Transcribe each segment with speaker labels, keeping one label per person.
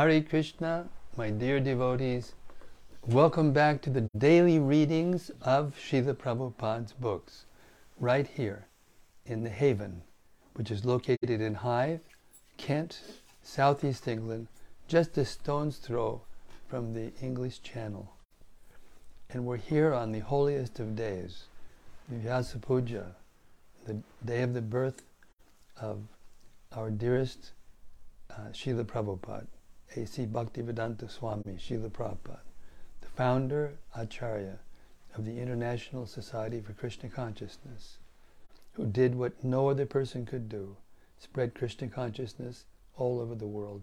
Speaker 1: Hare Krishna, my dear devotees. Welcome back to the daily readings of Srila Prabhupada's books, right here in the Haven, which is located in Hythe, Kent, southeast England, just a stone's throw from the English Channel. And we're here on the holiest of days, Vyasa Puja, the day of the birth of our dearest uh, Srila Prabhupada, A.C. Bhaktivedanta Swami, Srila Prabhupada, the founder, Acharya of the International Society for Krishna Consciousness, who did what no other person could do, spread Krishna consciousness all over the world.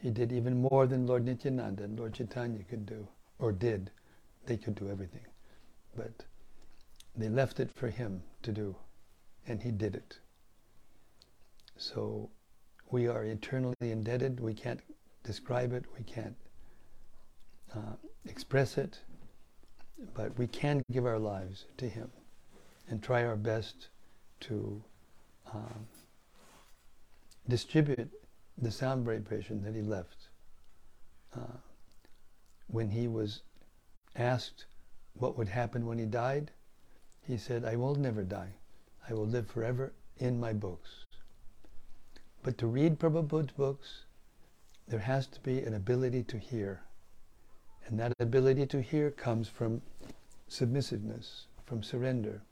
Speaker 1: He did even more than Lord Nityananda and Lord Chaitanya could do, or did. They could do everything. But they left it for him to do, and he did it. So we are eternally indebted. We can't describe it. We can't uh, express it. But we can give our lives to Him and try our best to um, distribute the sound vibration that He left. Uh, when He was asked what would happen when He died, He said, I will never die. I will live forever in my books. But to read Prabhupada's books, there has to be an ability to hear. And that ability to hear comes from submissiveness, from surrender,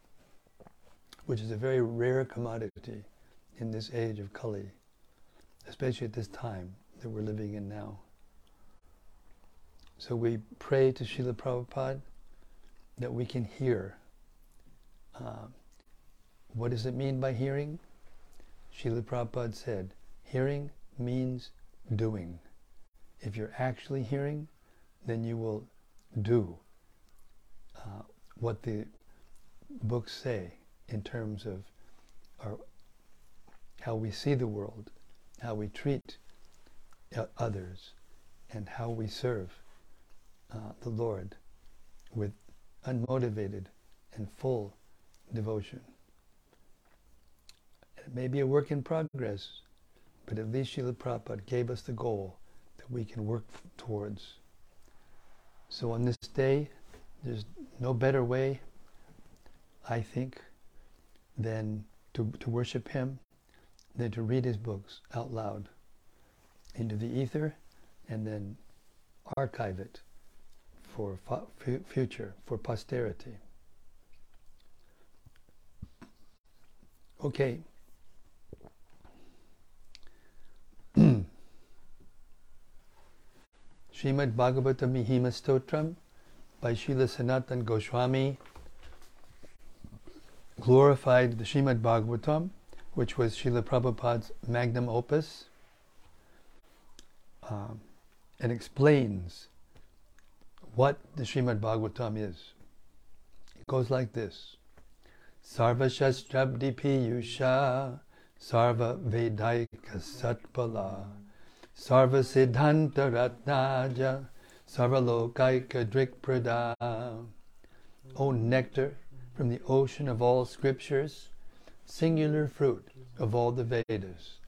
Speaker 1: which is a very rare commodity in this age of Kali, especially at this time that we're living in now. So we pray to Srila Prabhupada that we can hear. Uh, what does it mean by hearing? Srila Prabhupada said, hearing means doing. If you're actually hearing, then you will do uh, what the books say in terms of our, how we see the world, how we treat others, and how we serve uh, the Lord with unmotivated and full devotion. It may be a work in progress, but at least Srila Prabhupada gave us the goal that we can work towards. So on this day, there's no better way, I think, than to, to worship Him, than to read His books out loud into the ether and then archive it for future, for posterity. Okay. Srimad Bhagavatam Mahima Stotram by Srila Sanatan Goswami glorified the Srimad Bhagavatam, which was Srila Prabhupada's magnum opus, um, and explains what the Srimad Bhagavatam is. It goes like this Sarva Shastrabdi Sarva Vedaika Satpala Sarva Siddhanta Ratnaja Sarvalokaika Drikprada O nectar from the ocean of all scriptures, singular fruit of all the Vedas,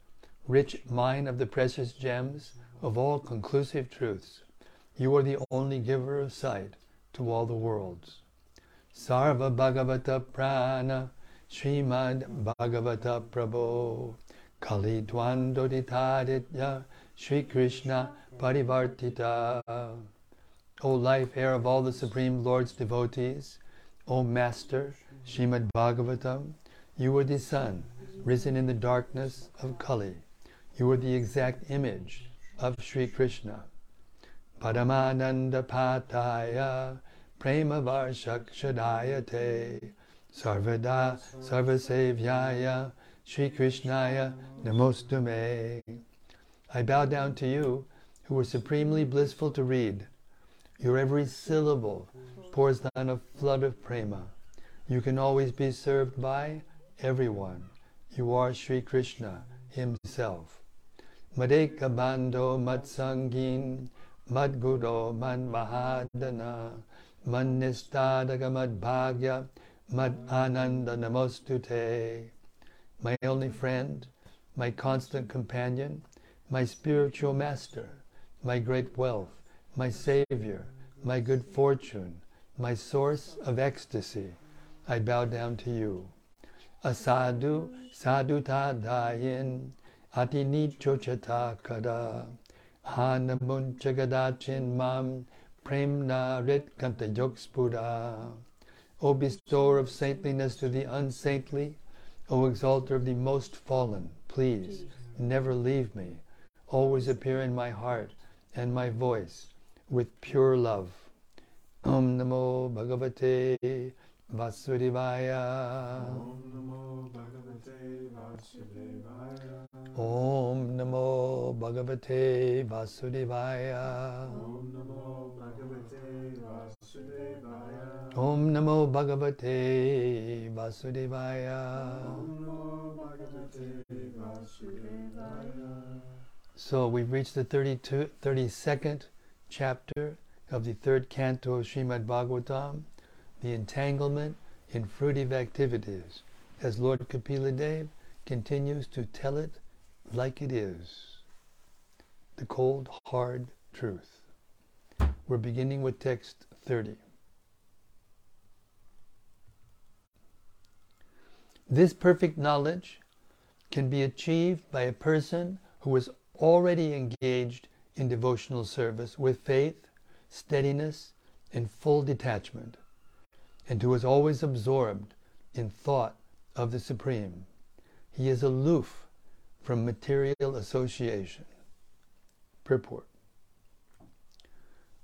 Speaker 1: rich mine of the precious gems of all conclusive truths, you are the only giver of sight to all the worlds. Sarva Bhagavata Prana Srimad Bhagavata Prabhu Kali Dvandoditaditya Sri Krishna Parivartita. O life air of all the Supreme Lord's devotees, O Master, Srimad Bhagavatam, you are the sun, risen in the darkness of Kali. You are the exact image of Sri Krishna. Paramananda Pataya Prema Varshakshadayate Sarvada Sarvasevyaya Sri Krishnaya Namostume. I bow down to you, who are supremely blissful to read. Your every syllable pours down a flood of prema. You can always be served by everyone. You are Sri Krishna himself. Madeka Bando Matsangin Madguro Man Mahadana Manistadaga Madbhagya Mad Ananda Namostute. My only friend, my constant companion, my spiritual master, my great wealth, my Savior, my good fortune, my source of ecstasy, I bow down to you. Asadu sadhu tadayin atini chochata kada hanamun chagadachin mam premna rit kanta spura. O bestower of saintliness to the unsaintly, O exalter of the most fallen, please never leave me. Always appear in my heart and my voice with pure love. Om Namo Bhagavate Vasudevaya.
Speaker 2: Om Namo Bhagavate Vasudevaya.
Speaker 1: Om Namo Bhagavate Vasudevaya.
Speaker 2: Om Namo Bhagavate Vasudevaya.
Speaker 1: Om Namo Bhagavate Vasudevaya.
Speaker 2: Om Namo Bhagavate Vasudevaya.
Speaker 1: So we've reached the 32, 32nd chapter of the third canto of Srimad Bhagavatam, the entanglement in fruitive activities, as Lord Kapila Dev continues to tell it like it is, the cold, hard truth. We're beginning with text 30. This perfect knowledge can be achieved by a person who is already engaged in devotional service with faith, steadiness, and full detachment, and who is always absorbed in thought of the Supreme. He is aloof from material association. Purport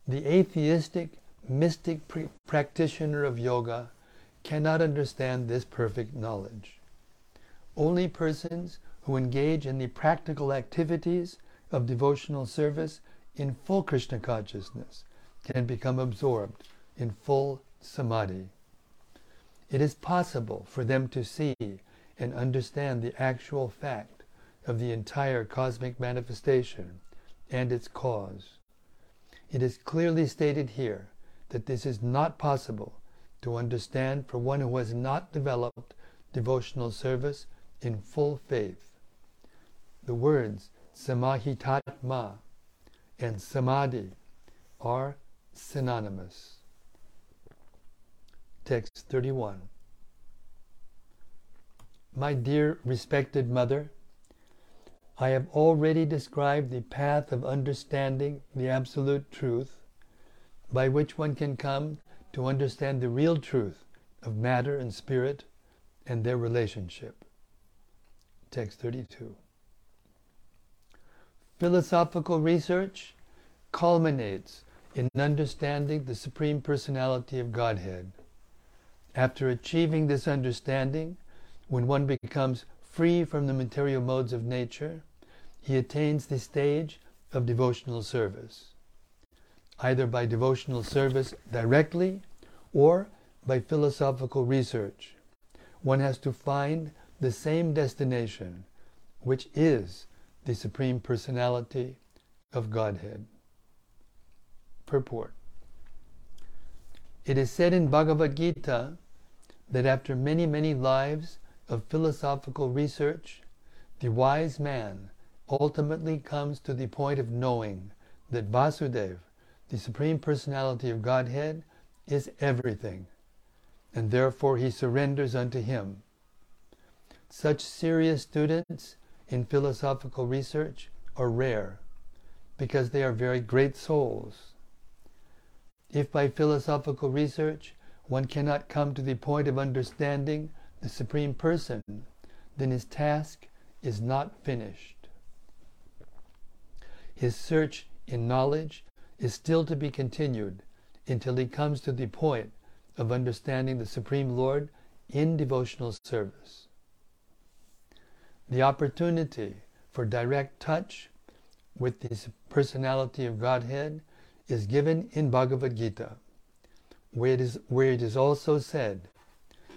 Speaker 1: The atheistic, mystic practitioner of yoga cannot understand this perfect knowledge. Only persons who engage in the practical activities of devotional service in full Krishna consciousness can become absorbed in full samadhi. It is possible for them to see and understand the actual fact of the entire cosmic manifestation and its cause. It is clearly stated here that this is not possible to understand for one who has not developed devotional service in full faith. The words samahitatma and samadhi are synonymous. Text 31. My dear respected mother, I have already described the path of understanding the absolute truth by which one can come to understand the real truth of matter and spirit and their relationship. Text 32. Philosophical research culminates in understanding the Supreme Personality of Godhead. After achieving this understanding, when one becomes free from the material modes of nature, he attains the stage of devotional service, either by devotional service directly or by philosophical research. One has to find the same destination, which is the Supreme Personality of Godhead. Purport It is said in Bhagavad Gita that after many, many lives of philosophical research, the wise man ultimately comes to the point of knowing that Vasudev, the Supreme Personality of Godhead, is everything, and therefore he surrenders unto him. Such serious students in philosophical research are rare because they are very great souls. If by philosophical research one cannot come to the point of understanding the Supreme Person, then his task is not finished. His search in knowledge is still to be continued until he comes to the point of understanding the Supreme Lord in devotional service. The opportunity for direct touch with the personality of Godhead is given in Bhagavad Gita, where it is, where it is also said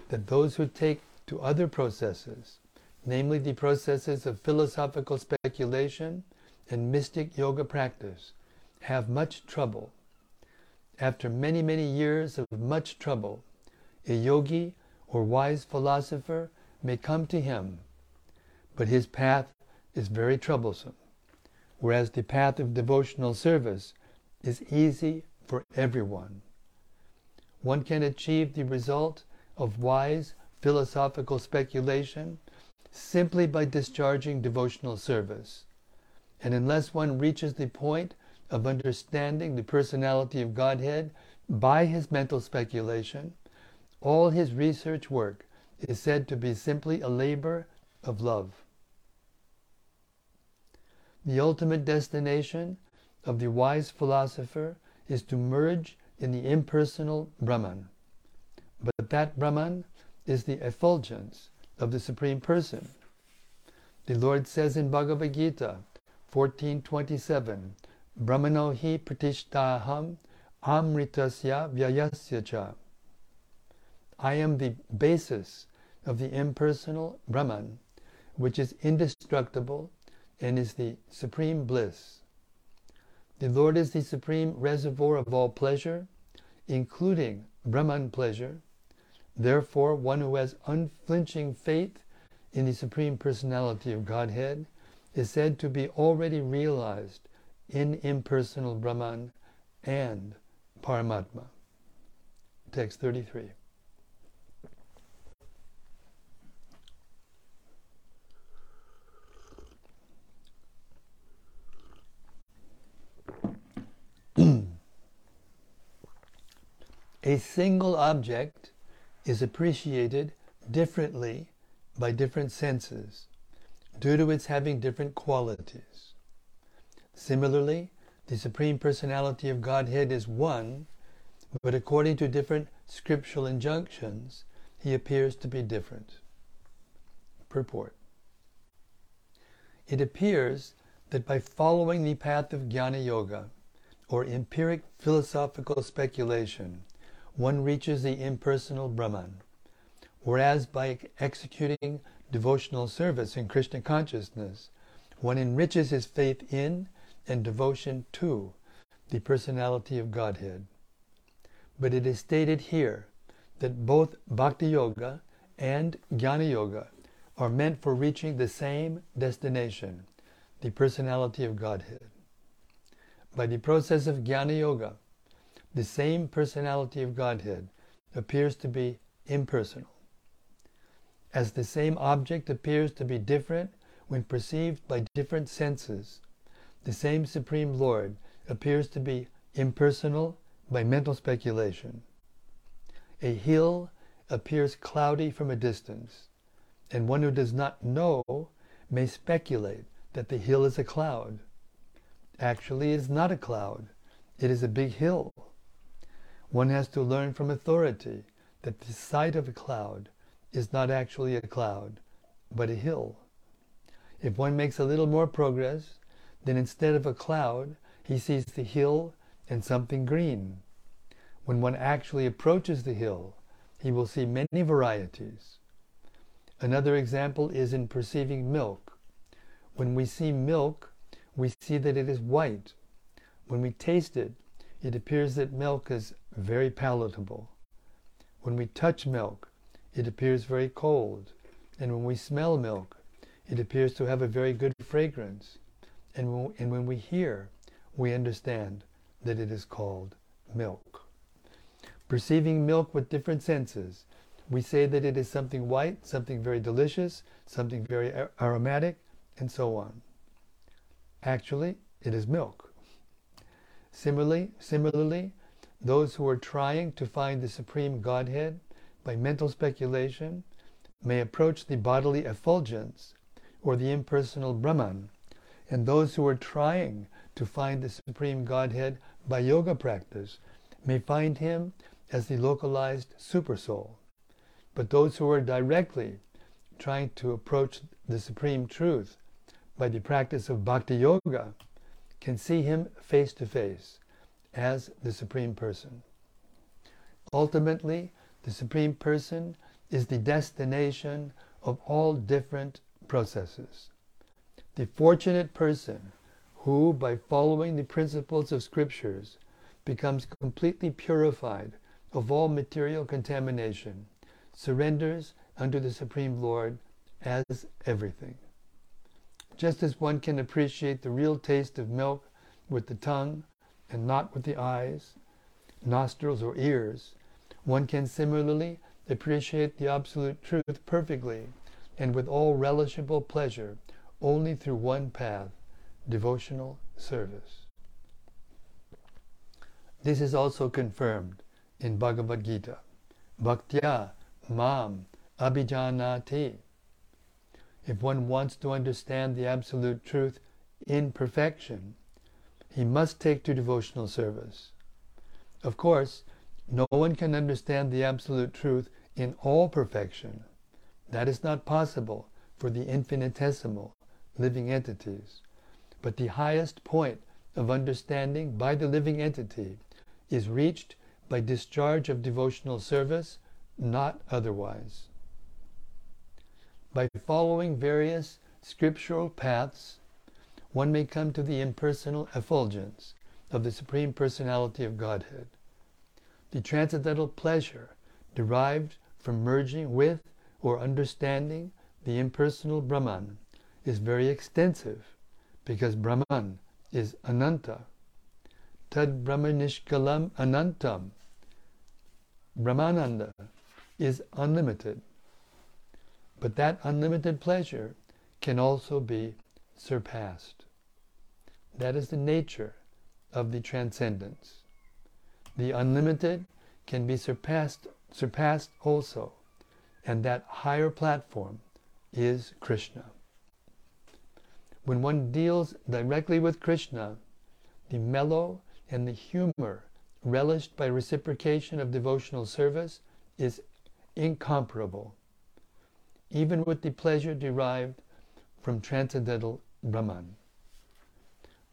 Speaker 1: that those who take to other processes, namely the processes of philosophical speculation and mystic yoga practice, have much trouble. After many, many years of much trouble, a yogi or wise philosopher may come to him, but his path is very troublesome. whereas the path of devotional service is easy for everyone. One can achieve the result of wise philosophical speculation simply by discharging devotional service. And unless one reaches the point of understanding the personality of Godhead by his mental speculation, all his research work is said to be simply a labor of love. The ultimate destination of the wise philosopher is to merge in the impersonal Brahman. But that Brahman is the effulgence of the Supreme Person. The Lord says in Bhagavad Gita 14.27, Brahmano hi pratishtaham amritasya vyayasya cha. I am the basis of the impersonal Brahman, which is indestructible and is the supreme bliss. The Lord is the supreme reservoir of all pleasure, including Brahman pleasure. Therefore, one who has unflinching faith in the Supreme Personality of Godhead is said to be already realized in impersonal Brahman and Paramatma. Text 33. A single object is appreciated differently by different senses due to its having different qualities. Similarly, the Supreme Personality of Godhead is one, but according to different scriptural injunctions, he appears to be different. Purport It appears that by following the path of Jnana Yoga, or empiric philosophical speculation, one reaches the impersonal Brahman, whereas by executing devotional service in Krishna consciousness, one enriches his faith in and devotion to the personality of Godhead. But it is stated here that both Bhakti Yoga and Jnana Yoga are meant for reaching the same destination, the personality of Godhead. By the process of Jnana Yoga, the same personality of Godhead appears to be impersonal. As the same object appears to be different when perceived by different senses, the same Supreme Lord appears to be impersonal by mental speculation. A hill appears cloudy from a distance, and one who does not know may speculate that the hill is a cloud. Actually, it is not a cloud, it is a big hill. One has to learn from authority that the sight of a cloud is not actually a cloud, but a hill. If one makes a little more progress, then instead of a cloud, he sees the hill and something green. When one actually approaches the hill, he will see many varieties. Another example is in perceiving milk. When we see milk, we see that it is white. When we taste it, it appears that milk is very palatable. When we touch milk, it appears very cold. And when we smell milk, it appears to have a very good fragrance. And when, and when we hear, we understand that it is called milk. Perceiving milk with different senses, we say that it is something white, something very delicious, something very aromatic, and so on. Actually, it is milk. Similarly, similarly, those who are trying to find the Supreme Godhead by mental speculation may approach the bodily effulgence or the impersonal Brahman, and those who are trying to find the Supreme Godhead by yoga practice may find him as the localized supersoul. But those who are directly trying to approach the Supreme Truth by the practice of Bhakti Yoga can see him face to face as the Supreme Person. Ultimately, the Supreme Person is the destination of all different processes. The fortunate person who, by following the principles of scriptures, becomes completely purified of all material contamination, surrenders unto the Supreme Lord as everything. Just as one can appreciate the real taste of milk with the tongue and not with the eyes, nostrils, or ears, one can similarly appreciate the absolute truth perfectly and with all relishable pleasure only through one path, devotional service. This is also confirmed in Bhagavad Gita. Bhaktya mam abhijanati. If one wants to understand the absolute truth in perfection, he must take to devotional service. Of course, no one can understand the absolute truth in all perfection. That is not possible for the infinitesimal living entities. But the highest point of understanding by the living entity is reached by discharge of devotional service, not otherwise. By following various scriptural paths, one may come to the impersonal effulgence of the Supreme Personality of Godhead. The transcendental pleasure derived from merging with or understanding the impersonal Brahman is very extensive because Brahman is Ananta. Tad Brahmanishkalam Anantam. Brahmananda is unlimited. But that unlimited pleasure can also be surpassed. That is the nature of the transcendence. The unlimited can be surpassed, surpassed also, and that higher platform is Krishna. When one deals directly with Krishna, the mellow and the humor relished by reciprocation of devotional service is incomparable, even with the pleasure derived from transcendental Brahman.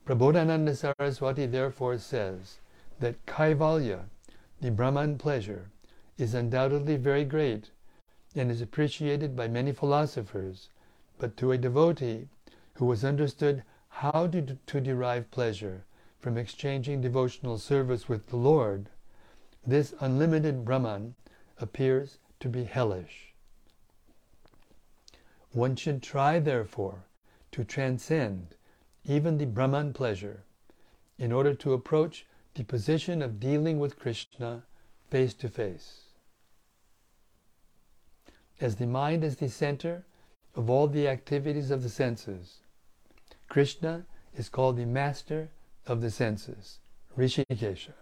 Speaker 1: Prabodhananda Saraswati therefore says that Kaivalya, the Brahman pleasure, is undoubtedly very great and is appreciated by many philosophers, but to a devotee who has understood how to, to derive pleasure from exchanging devotional service with the Lord, this unlimited Brahman appears to be hellish. One should try, therefore, to transcend even the Brahman pleasure in order to approach the position of dealing with Krishna face to face. As the mind is the center of all the activities of the senses, Krishna is called the master of the senses, Rishikesha.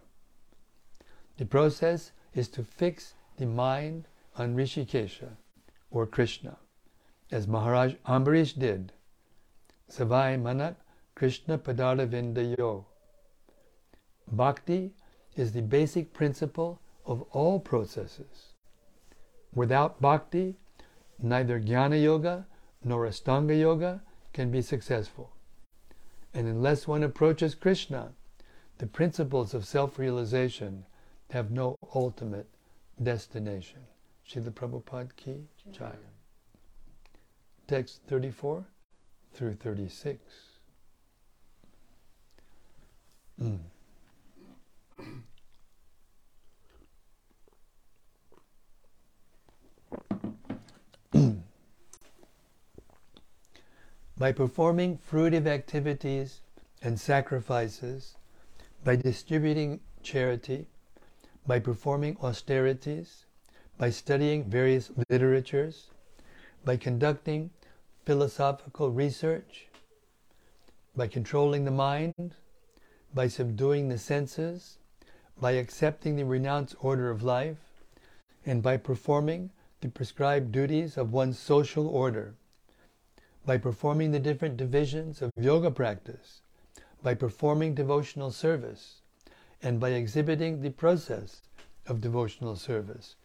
Speaker 1: The process is to fix the mind on Rishikesha, or Krishna, as Maharaj Ambarish did. Savai Manat Krishna Padara Vindayo. Bhakti is the basic principle of all processes. Without bhakti, neither Jnana Yoga nor Astanga Yoga can be successful. And unless one approaches Krishna, the principles of self-realization have no ultimate destination. Srila Prabhupada ki jai. Text 34 through 36. Mm. by performing fruitive activities and sacrifices, by distributing charity, by performing austerities, by studying various literatures, by conducting philosophical research, by controlling the mind, by subduing the senses, by accepting the renounced order of life, and by performing the prescribed duties of one's social order by performing the different divisions of yoga practice, by performing devotional service, and by exhibiting the process of devotional service,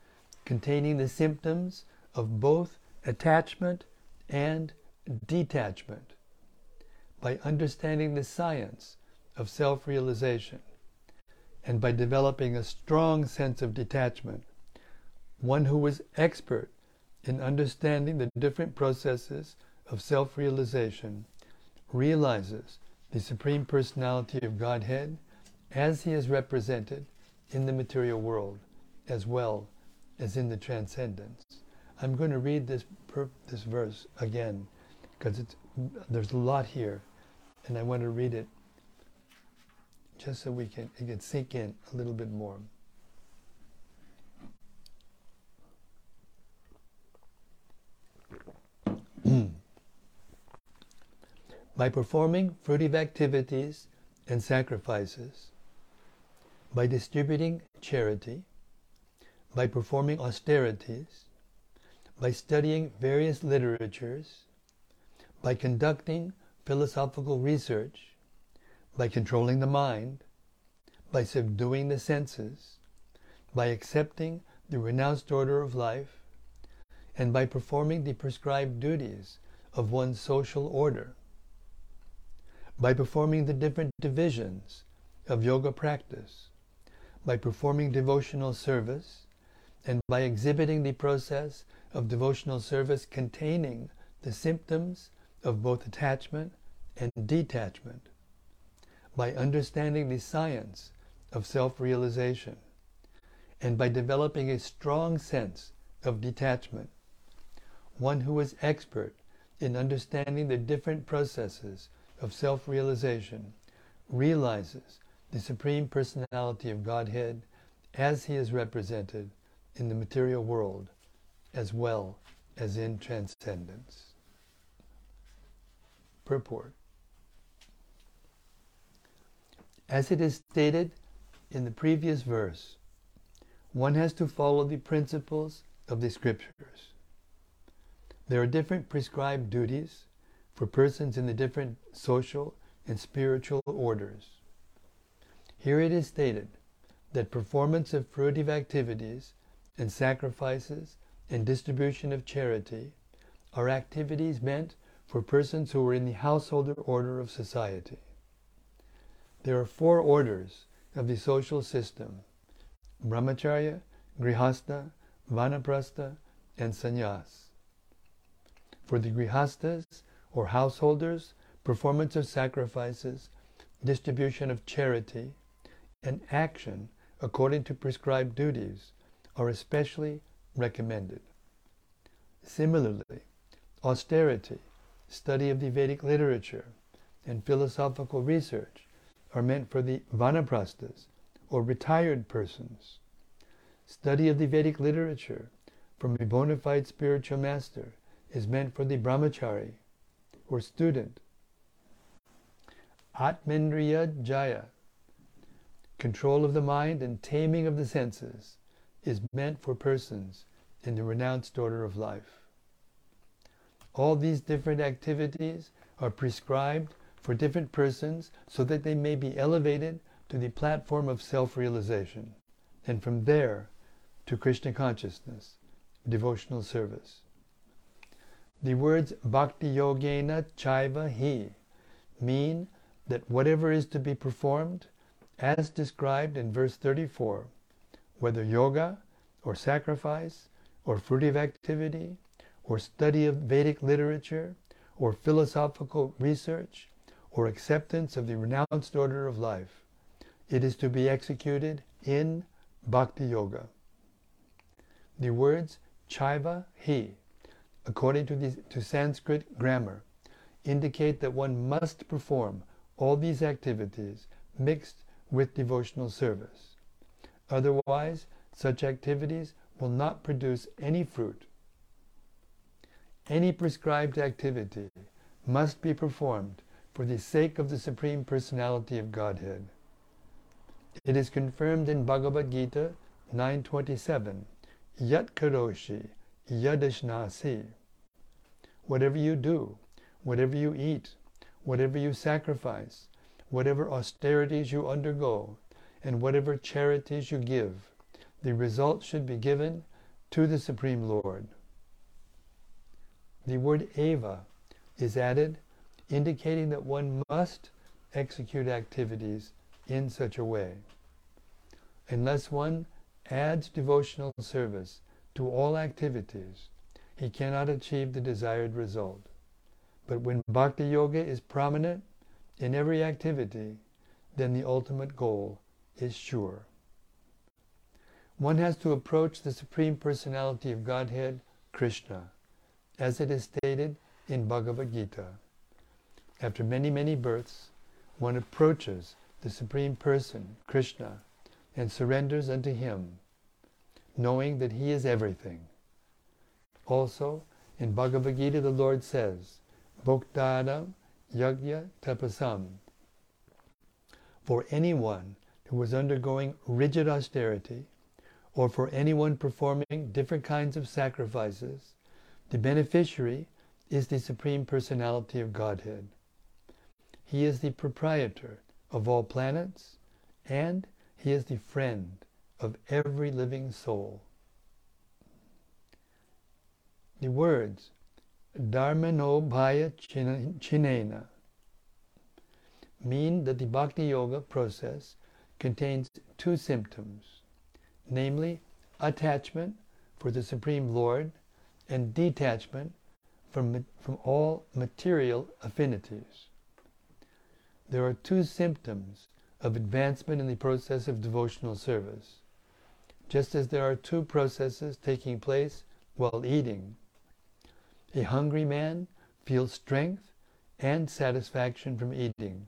Speaker 1: containing the symptoms of both attachment and detachment, by understanding the science of self realization, and by developing a strong sense of detachment, one who is expert in understanding the different processes of self realization realizes the Supreme Personality of Godhead as he is represented in the material world as well as in the transcendence. I'm going to read this, per, this verse again because there's a lot here, and I want to read it just so we can it can sink in a little bit more. by performing fruitive activities and sacrifices, by distributing charity, by performing austerities, by studying various literatures, by conducting philosophical research, by controlling the mind, by subduing the senses, by accepting the renounced order of life, and by performing the prescribed duties of one's social order, by performing the different divisions of yoga practice, by performing devotional service, and by exhibiting the process of devotional service containing the symptoms of both attachment and detachment, by understanding the science of self realization, and by developing a strong sense of detachment. One who is expert in understanding the different processes of self realization realizes the Supreme Personality of Godhead as he is represented in the material world as well as in transcendence. Purport As it is stated in the previous verse, one has to follow the principles of the scriptures. There are different prescribed duties for persons in the different social and spiritual orders. Here it is stated that performance of fruitive activities and sacrifices and distribution of charity are activities meant for persons who are in the householder order of society. There are four orders of the social system brahmacharya, grihastha, vanaprastha, and sannyas. For the grihasthas or householders, performance of sacrifices, distribution of charity, and action according to prescribed duties are especially recommended. Similarly, austerity, study of the Vedic literature, and philosophical research are meant for the vanaprasthas, or retired persons. Study of the Vedic literature from a bona fide spiritual master is meant for the brahmachari, or student. Atmendriya Jaya, control of the mind and taming of the senses, is meant for persons in the renounced order of life. All these different activities are prescribed for different persons so that they may be elevated to the platform of self realization, and from there to Krishna consciousness, devotional service. The words Bhakti Yogena Chaiva Hi mean that whatever is to be performed, as described in verse 34, whether yoga or sacrifice or fruitive activity or study of Vedic literature or philosophical research or acceptance of the renounced order of life, it is to be executed in Bhakti Yoga. The words Chaiva Hi, according to, the, to Sanskrit grammar, indicate that one must perform all these activities mixed with devotional service. Otherwise, such activities will not produce any fruit. Any prescribed activity must be performed for the sake of the Supreme Personality of Godhead. It is confirmed in Bhagavad Gita 9.27, Yat karoshi, yadashnasi. Whatever you do, whatever you eat, whatever you sacrifice, whatever austerities you undergo, and whatever charities you give, the result should be given to the Supreme Lord. The word eva is added, indicating that one must execute activities in such a way. Unless one adds devotional service to all activities, he cannot achieve the desired result. But when bhakti yoga is prominent in every activity, then the ultimate goal is sure. One has to approach the Supreme Personality of Godhead, Krishna, as it is stated in Bhagavad Gita. After many, many births, one approaches the Supreme Person, Krishna, and surrenders unto Him, knowing that He is everything. Also, in Bhagavad Gita, the Lord says, Bhoktanam Yagya Tapasam. For anyone who was undergoing rigid austerity, or for anyone performing different kinds of sacrifices, the beneficiary is the Supreme Personality of Godhead. He is the proprietor of all planets, and he is the friend of every living soul. The words Dharmano Bhaya Chinena mean that the Bhakti Yoga process contains two symptoms, namely attachment for the Supreme Lord and detachment from, from all material affinities. There are two symptoms of advancement in the process of devotional service, just as there are two processes taking place while eating. A hungry man feels strength and satisfaction from eating,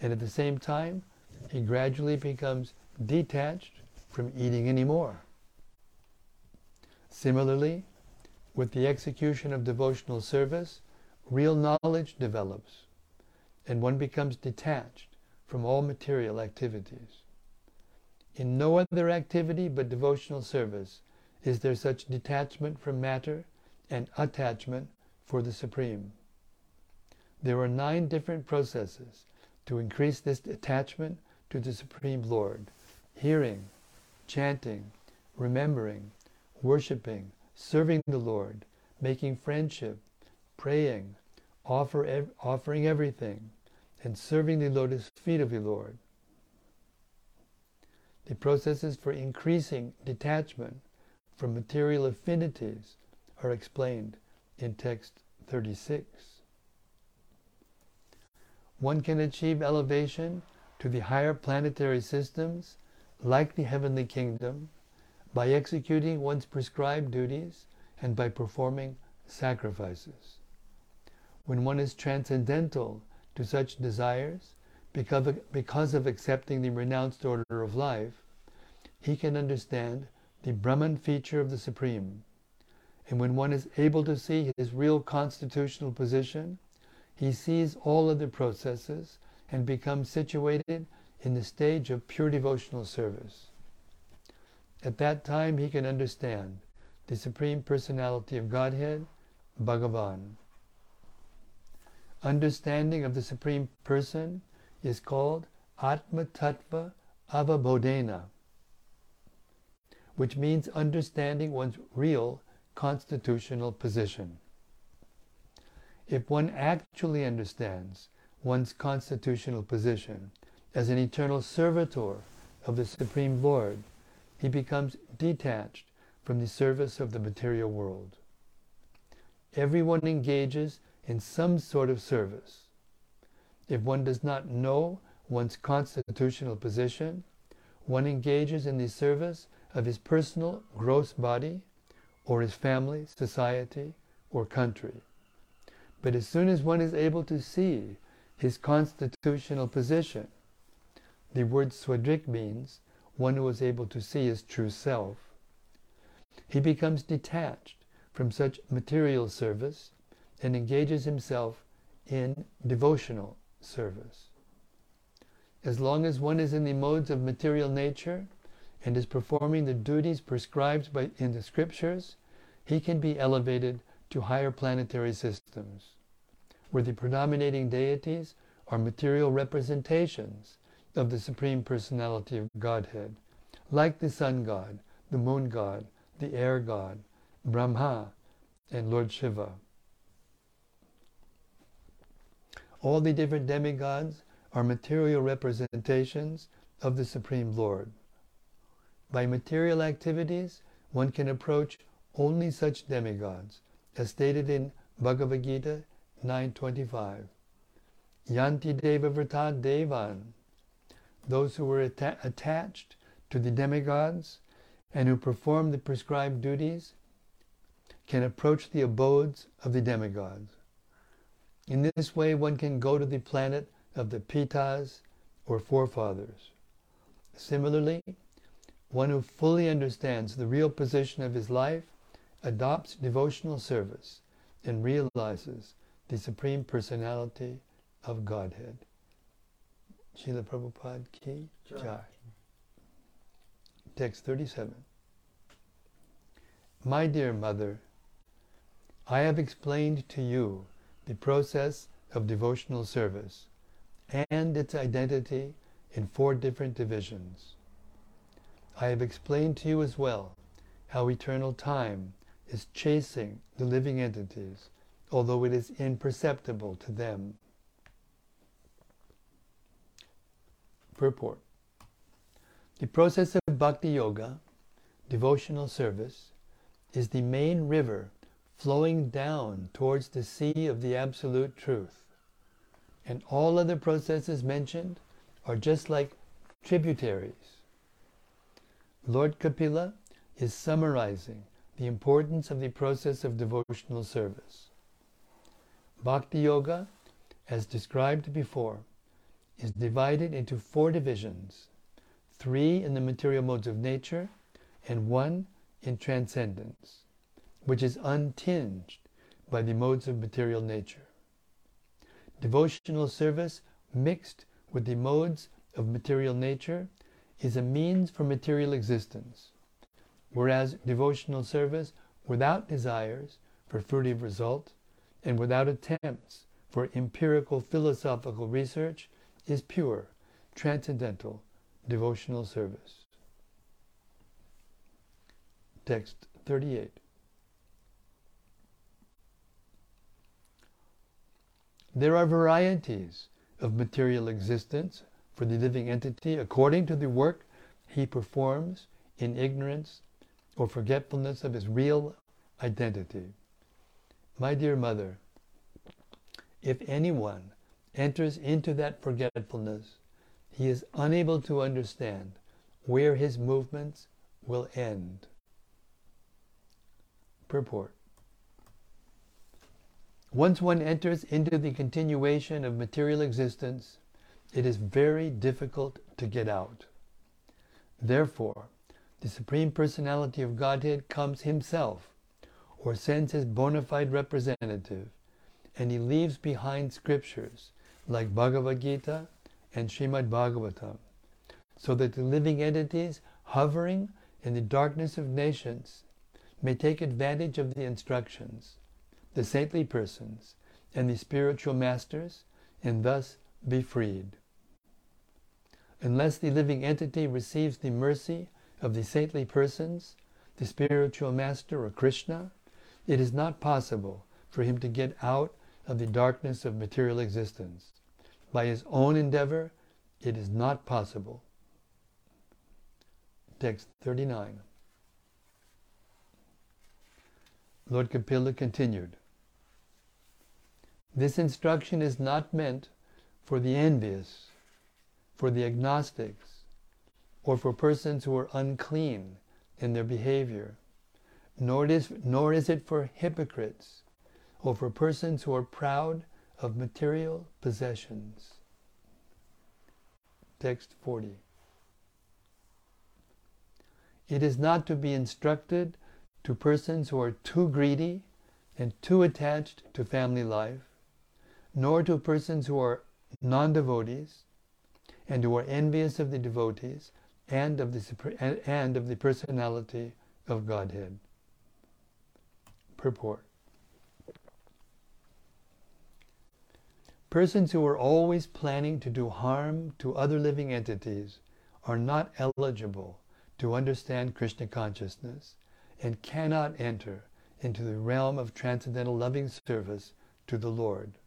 Speaker 1: and at the same time, he gradually becomes detached from eating anymore. Similarly, with the execution of devotional service, real knowledge develops, and one becomes detached from all material activities. In no other activity but devotional service is there such detachment from matter and attachment for the Supreme. There are nine different processes to increase this attachment to the Supreme Lord hearing, chanting, remembering, worshiping, serving the Lord, making friendship, praying, offer ev- offering everything, and serving the lotus feet of the Lord. The processes for increasing detachment from material affinities are explained in text 36. One can achieve elevation to the higher planetary systems like the heavenly kingdom by executing one's prescribed duties and by performing sacrifices. When one is transcendental to such desires, because of, because of accepting the renounced order of life, he can understand the Brahman feature of the Supreme. And when one is able to see his real constitutional position, he sees all other processes and becomes situated in the stage of pure devotional service. At that time, he can understand the Supreme Personality of Godhead, Bhagavan. Understanding of the Supreme Person is called Atma Tattva Avabodhena, which means understanding one's real constitutional position. If one actually understands one's constitutional position as an eternal servitor of the Supreme Lord, he becomes detached from the service of the material world. Everyone engages in some sort of service. If one does not know one's constitutional position, one engages in the service of his personal gross body, or his family, society, or country. But as soon as one is able to see his constitutional position, the word swadrik means one who is able to see his true self. He becomes detached from such material service and engages himself in devotional service. As long as one is in the modes of material nature and is performing the duties prescribed by, in the scriptures, he can be elevated to higher planetary systems, where the predominating deities are material representations of the Supreme Personality of Godhead, like the Sun God, the Moon God, the Air God, Brahma, and Lord Shiva. All the different demigods are material representations of the Supreme Lord. By material activities, one can approach only such demigods, as stated in Bhagavad Gita 9.25. Yanti Deva Vrta Devan. Those who were atta- attached to the demigods and who perform the prescribed duties can approach the abodes of the demigods. In this way, one can go to the planet of the Pitas or forefathers. Similarly, one who fully understands the real position of his life adopts devotional service and realizes the Supreme Personality of Godhead. Srila Prabhupada Ki
Speaker 2: Jai.
Speaker 1: Jai. Text 37. My dear mother, I have explained to you the process of devotional service and its identity in four different divisions. I have explained to you as well how eternal time is chasing the living entities, although it is imperceptible to them. Purport The process of bhakti yoga, devotional service, is the main river flowing down towards the sea of the absolute truth. And all other processes mentioned are just like tributaries. Lord Kapila is summarizing the importance of the process of devotional service. Bhakti Yoga, as described before, is divided into four divisions three in the material modes of nature, and one in transcendence, which is untinged by the modes of material nature. Devotional service mixed with the modes of material nature is a means for material existence, whereas devotional service without desires for fruitive result and without attempts for empirical philosophical research is pure, transcendental devotional service. Text 38. There are varieties of material existence for the living entity according to the work he performs in ignorance or forgetfulness of his real identity. My dear mother, if anyone enters into that forgetfulness, he is unable to understand where his movements will end. Purport Once one enters into the continuation of material existence, it is very difficult to get out. Therefore, the Supreme Personality of Godhead comes himself, or sends his bona fide representative, and he leaves behind scriptures like Bhagavad Gita and Srimad Bhagavatam, so that the living entities hovering in the darkness of nescience may take advantage of the instructions, the saintly persons, and the spiritual masters, and thus be freed. Unless the living entity receives the mercy of the saintly persons, the spiritual master or Krishna, it is not possible for him to get out of the darkness of material existence. By his own endeavor, it is not possible. Text 39. Lord Kapila continued. This instruction is not meant for the envious, for the agnostics, or for persons who are unclean in their behavior, nor is, nor is it for hypocrites, or for persons who are proud of material possessions. Text 40. It is not to be instructed to persons who are too greedy and too attached to family life, nor to persons who are non devotees and who are envious of the devotees and of the, and of the personality of Godhead. Purport Persons who are always planning to do harm to other living entities are not eligible to understand Krishna consciousness and cannot enter into the realm of transcendental loving service to the Lord.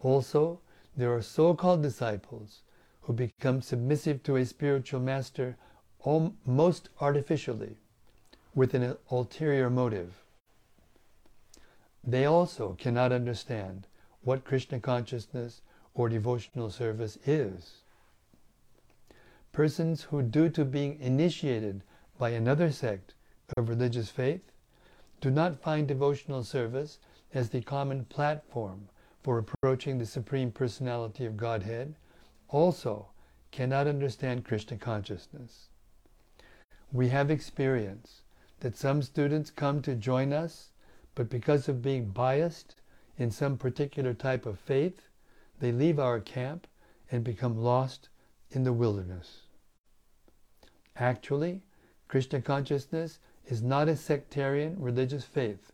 Speaker 1: Also, there are so-called disciples who become submissive to a spiritual master most artificially with an ulterior motive. They also cannot understand what Krishna consciousness or devotional service is. Persons who, due to being initiated by another sect of religious faith, do not find devotional service as the common platform for approaching the Supreme Personality of Godhead also cannot understand Krishna consciousness. We have experience that some students come to join us, but because of being biased in some particular type of faith, they leave our camp and become lost in the wilderness. Actually, Krishna consciousness is not a sectarian religious faith.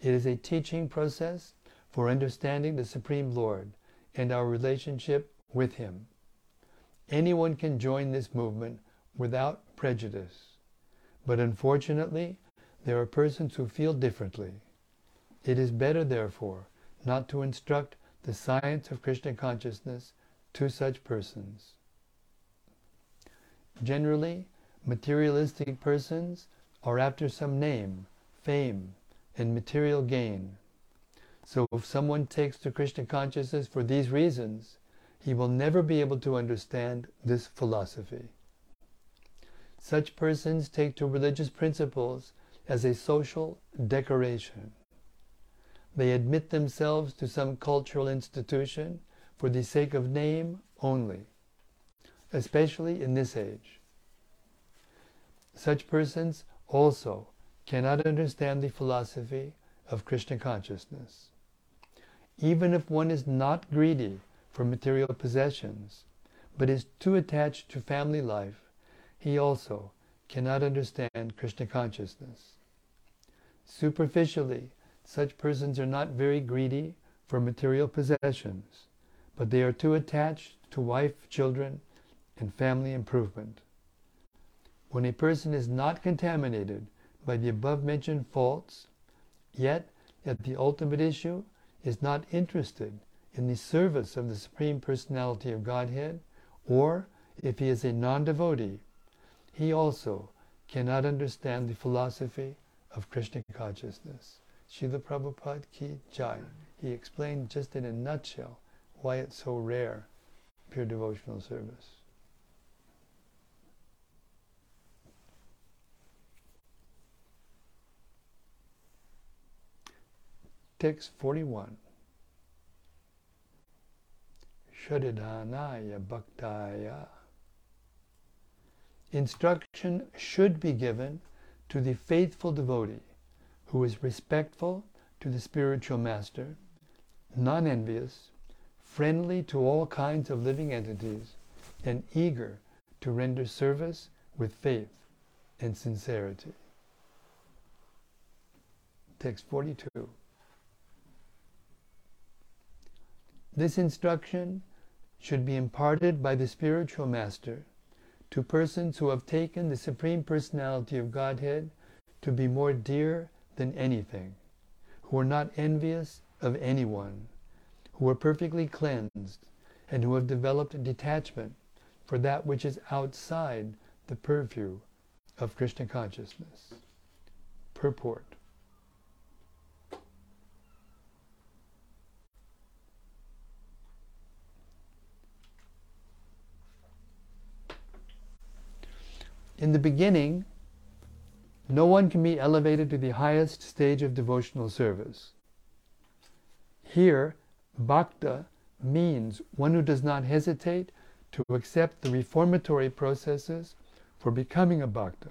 Speaker 1: It is a teaching process for understanding the Supreme Lord and our relationship with Him. Anyone can join this movement without prejudice. But unfortunately, there are persons who feel differently. It is better, therefore, not to instruct the science of Krishna consciousness to such persons. Generally, materialistic persons are after some name, fame, and material gain. So if someone takes to Krishna consciousness for these reasons, he will never be able to understand this philosophy. Such persons take to religious principles as a social decoration. They admit themselves to some cultural institution for the sake of name only, especially in this age. Such persons also cannot understand the philosophy of Krishna consciousness. Even if one is not greedy for material possessions, but is too attached to family life, he also cannot understand Krishna consciousness. Superficially, such persons are not very greedy for material possessions, but they are too attached to wife, children, and family improvement. When a person is not contaminated by the above mentioned faults, yet at the ultimate issue is not interested in the service of the Supreme Personality of Godhead, or if he is a non devotee, he also cannot understand the philosophy of Krishna consciousness. Srila Prabhupada ki jai. He explained just in a nutshell why it's so rare, pure devotional service. Text 41. Shraddadhanaya Bhaktaya. Instruction should be given to the faithful devotee who is respectful to the spiritual master, non envious, friendly to all kinds of living entities, and eager to render service with faith and sincerity. Text 42. This instruction should be imparted by the spiritual master to persons who have taken the Supreme Personality of Godhead to be more dear than anything, who are not envious of anyone, who are perfectly cleansed, and who have developed detachment for that which is outside the purview of Krishna consciousness. Purport. In the beginning, no one can be elevated to the highest stage of devotional service. Here, bhakta means one who does not hesitate to accept the reformatory processes for becoming a bhakta.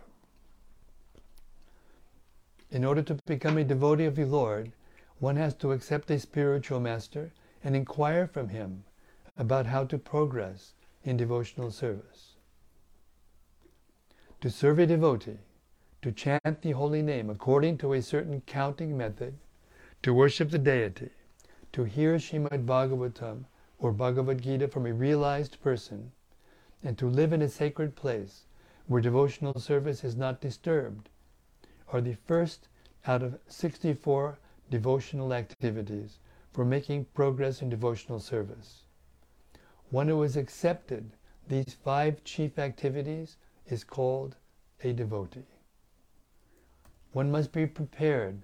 Speaker 1: In order to become a devotee of the Lord, one has to accept a spiritual master and inquire from him about how to progress in devotional service to serve a devotee, to chant the holy name according to a certain counting method, to worship the deity, to hear Srimad Bhagavatam or Bhagavad Gita from a realized person, and to live in a sacred place where devotional service is not disturbed, are the first out of 64 devotional activities for making progress in devotional service. One who has accepted these five chief activities is called a devotee. One must be prepared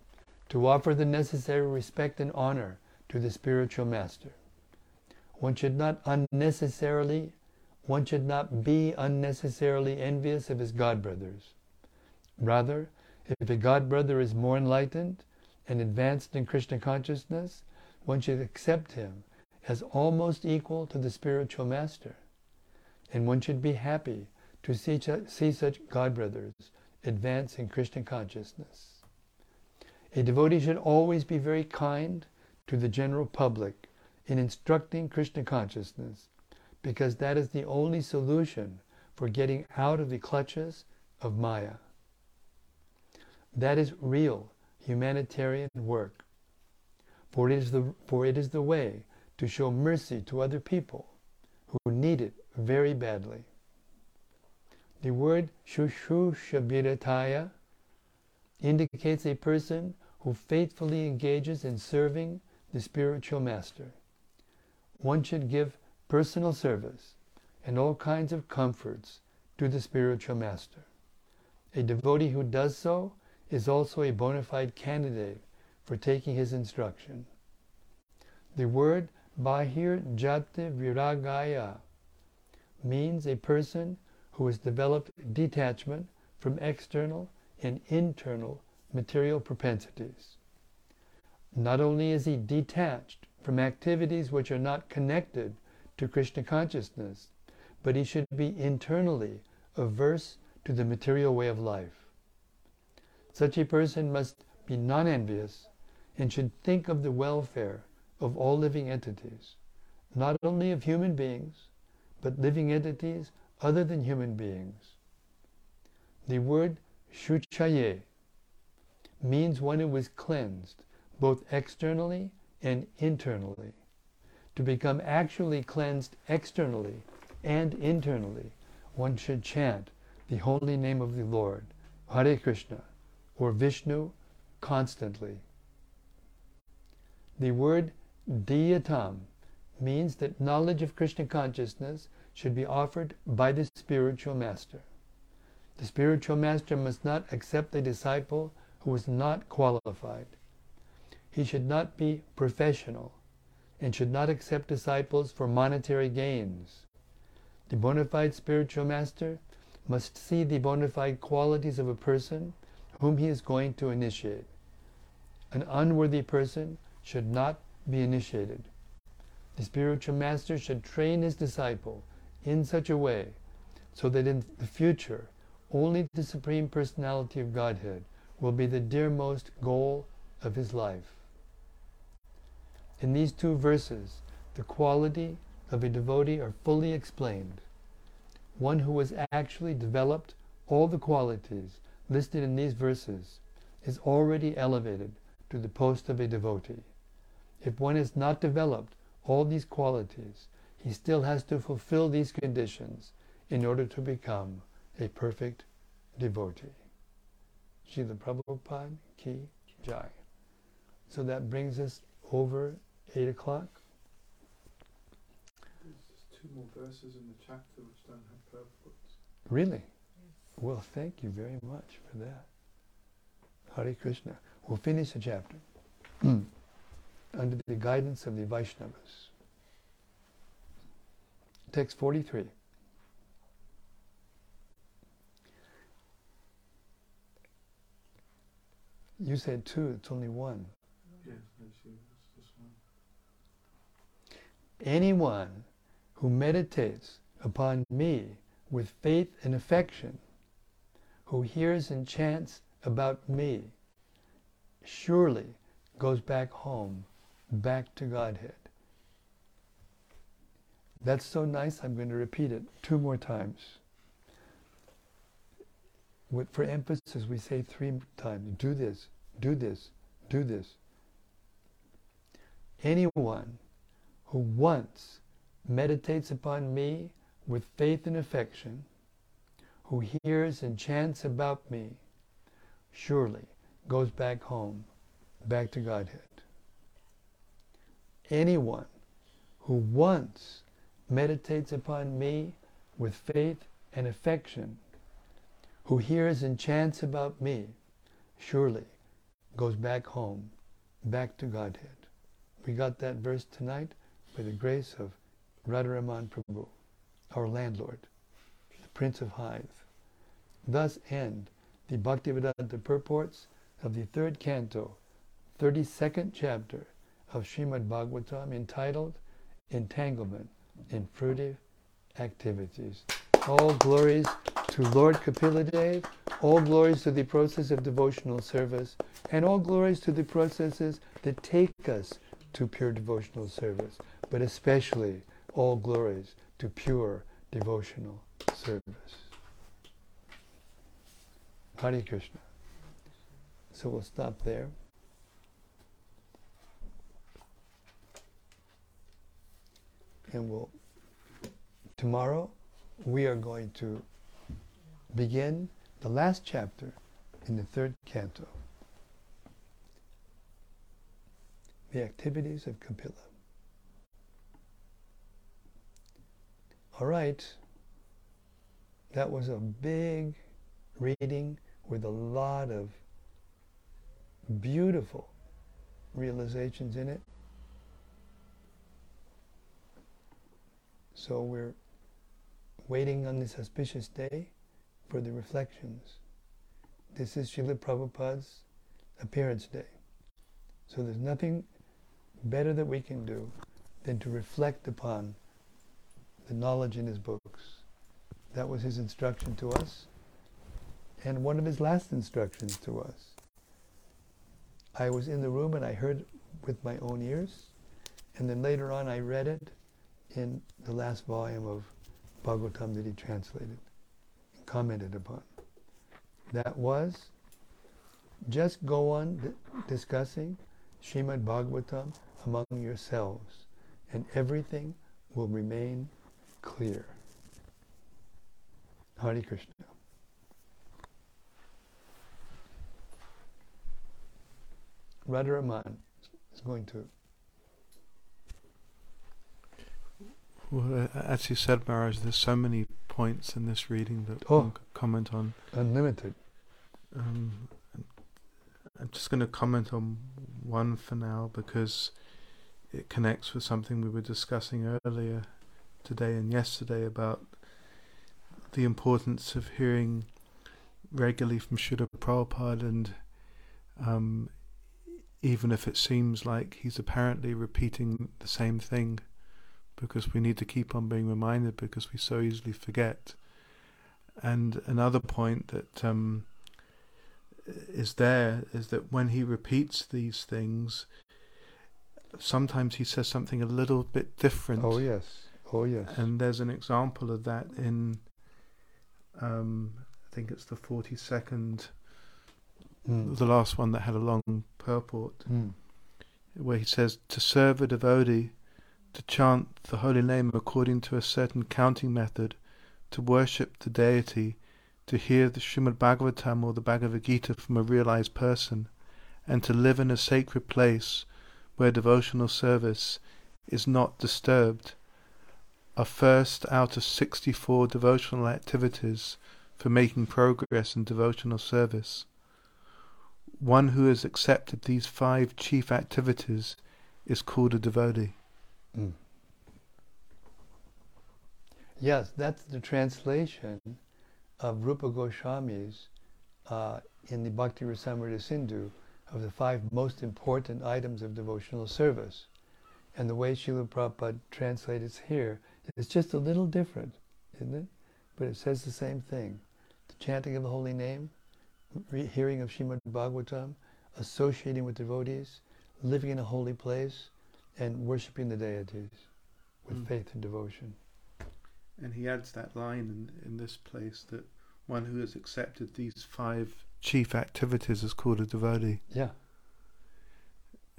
Speaker 1: to offer the necessary respect and honor to the spiritual master. One should not unnecessarily, one should not be unnecessarily envious of his god brothers. Rather, if a god brother is more enlightened and advanced in Krishna consciousness, one should accept him as almost equal to the spiritual master. And one should be happy to see, see such God brothers advance in Krishna consciousness. A devotee should always be very kind to the general public in instructing Krishna consciousness because that is the only solution for getting out of the clutches of Maya. That is real humanitarian work. For it is the, for it is the way to show mercy to other people who need it very badly. The word shushrushabirataya indicates a person who faithfully engages in serving the spiritual master. One should give personal service and all kinds of comforts to the spiritual master. A devotee who does so is also a bona fide candidate for taking his instruction. The word Bahir Jati Viragaya means a person who has developed detachment from external and internal material propensities. Not only is he detached from activities which are not connected to Krishna consciousness, but he should be internally averse to the material way of life. Such a person must be non envious and should think of the welfare of all living entities, not only of human beings, but living entities other than human beings. The word shuchaye means one who is cleansed, both externally and internally. To become actually cleansed externally and internally, one should chant the holy name of the Lord, Hare Krishna, or Vishnu, constantly. The word diyatam means that knowledge of Krishna consciousness should be offered by the spiritual master. The spiritual master must not accept a disciple who is not qualified. He should not be professional and should not accept disciples for monetary gains. The bona fide spiritual master must see the bona fide qualities of a person whom he is going to initiate. An unworthy person should not be initiated. The spiritual master should train his disciple in such a way so that in the future only the Supreme Personality of Godhead will be the dearmost goal of his life. In these two verses, the quality of a devotee are fully explained. One who has actually developed all the qualities listed in these verses is already elevated to the post of a devotee. If one has not developed all these qualities, he still has to fulfill these conditions in order to become a perfect devotee. Srila Prabhupada Ki Jai. So that brings us over 8 o'clock.
Speaker 2: There's just two more verses in the chapter which don't have purports.
Speaker 1: Really? Well, thank you very much for that. Hare Krishna. We'll finish the chapter hmm. under the guidance of the Vaishnavas. Text 43. You said two, it's only one.
Speaker 2: Yes, one.
Speaker 1: Anyone who meditates upon me with faith and affection, who hears and chants about me, surely goes back home, back to Godhead. That's so nice, I'm going to repeat it two more times. With, for emphasis, we say three times do this, do this, do this. Anyone who once meditates upon me with faith and affection, who hears and chants about me, surely goes back home, back to Godhead. Anyone who once meditates upon me with faith and affection, who hears and chants about me, surely goes back home, back to Godhead. We got that verse tonight by the grace of Radharaman Prabhu, our landlord, the Prince of Hythe. Thus end the Bhaktivedanta purports of the third canto, 32nd chapter of Srimad Bhagavatam entitled Entanglement in Fruitive Activities. All glories to Lord Kapila Dev, all glories to the process of devotional service, and all glories to the processes that take us to pure devotional service, but especially all glories to pure devotional service. Hare Krishna. So we'll stop there. And we'll, tomorrow, we are going to begin the last chapter in the third canto the activities of Kapila. All right, that was a big reading with a lot of beautiful realizations in it. So we're waiting on this auspicious day for the reflections. This is Srila Prabhupada's appearance day. So there's nothing better that we can do than to reflect upon the knowledge in his books. That was his instruction to us, and one of his last instructions to us. I was in the room and I heard with my own ears, and then later on I read it in the last volume of Bhagavatam that he translated and commented upon. That was just go on d- discussing Srimad Bhagavatam among yourselves, and everything will remain clear. Hare Krishna. Radharaman is going to.
Speaker 3: Well, as you said, Maharaj, there's so many points in this reading that
Speaker 1: Oh.
Speaker 3: one could comment on.
Speaker 1: Unlimited.
Speaker 3: Um, I'm just going to comment on one for now because it connects with something we were discussing earlier today and yesterday about the importance of hearing regularly from Srila Prabhupada and um, even if it seems like he's apparently repeating the same thing because we need to keep on being reminded because we so easily forget. And another point that um, is there is that when he repeats these things, sometimes he says something a little bit different.
Speaker 1: Oh, yes. Oh, yes.
Speaker 3: And there's an example of that in, um, I think it's the 42nd,
Speaker 1: Mm.
Speaker 3: the last one that had a long purport,
Speaker 1: Mm.
Speaker 3: where he says, To serve a devotee, to chant the holy name according to a certain counting method, to worship the deity, to hear the Srimad Bhagavatam or the Bhagavad Gita from a realized person, and to live in a sacred place where devotional service is not disturbed, are first out of 64 devotional activities for making progress in devotional service. One who has accepted these five chief activities is called a devotee.
Speaker 1: Mm. Yes, that's the translation of Rupa Goswami's uh, in the Bhakti Rasamrita Sindhu of the five most important items of devotional service. And the way Srila Prabhupada translates here is just a little different, isn't it? But it says the same thing. The chanting of the holy name, hearing of Srimad Bhagavatam, associating with devotees, living in a holy place, and worshiping the deities with
Speaker 3: Mm.
Speaker 1: faith and devotion.
Speaker 3: And he adds that line in, in this place that one who has accepted these five chief activities is called a devotee.
Speaker 1: Yeah.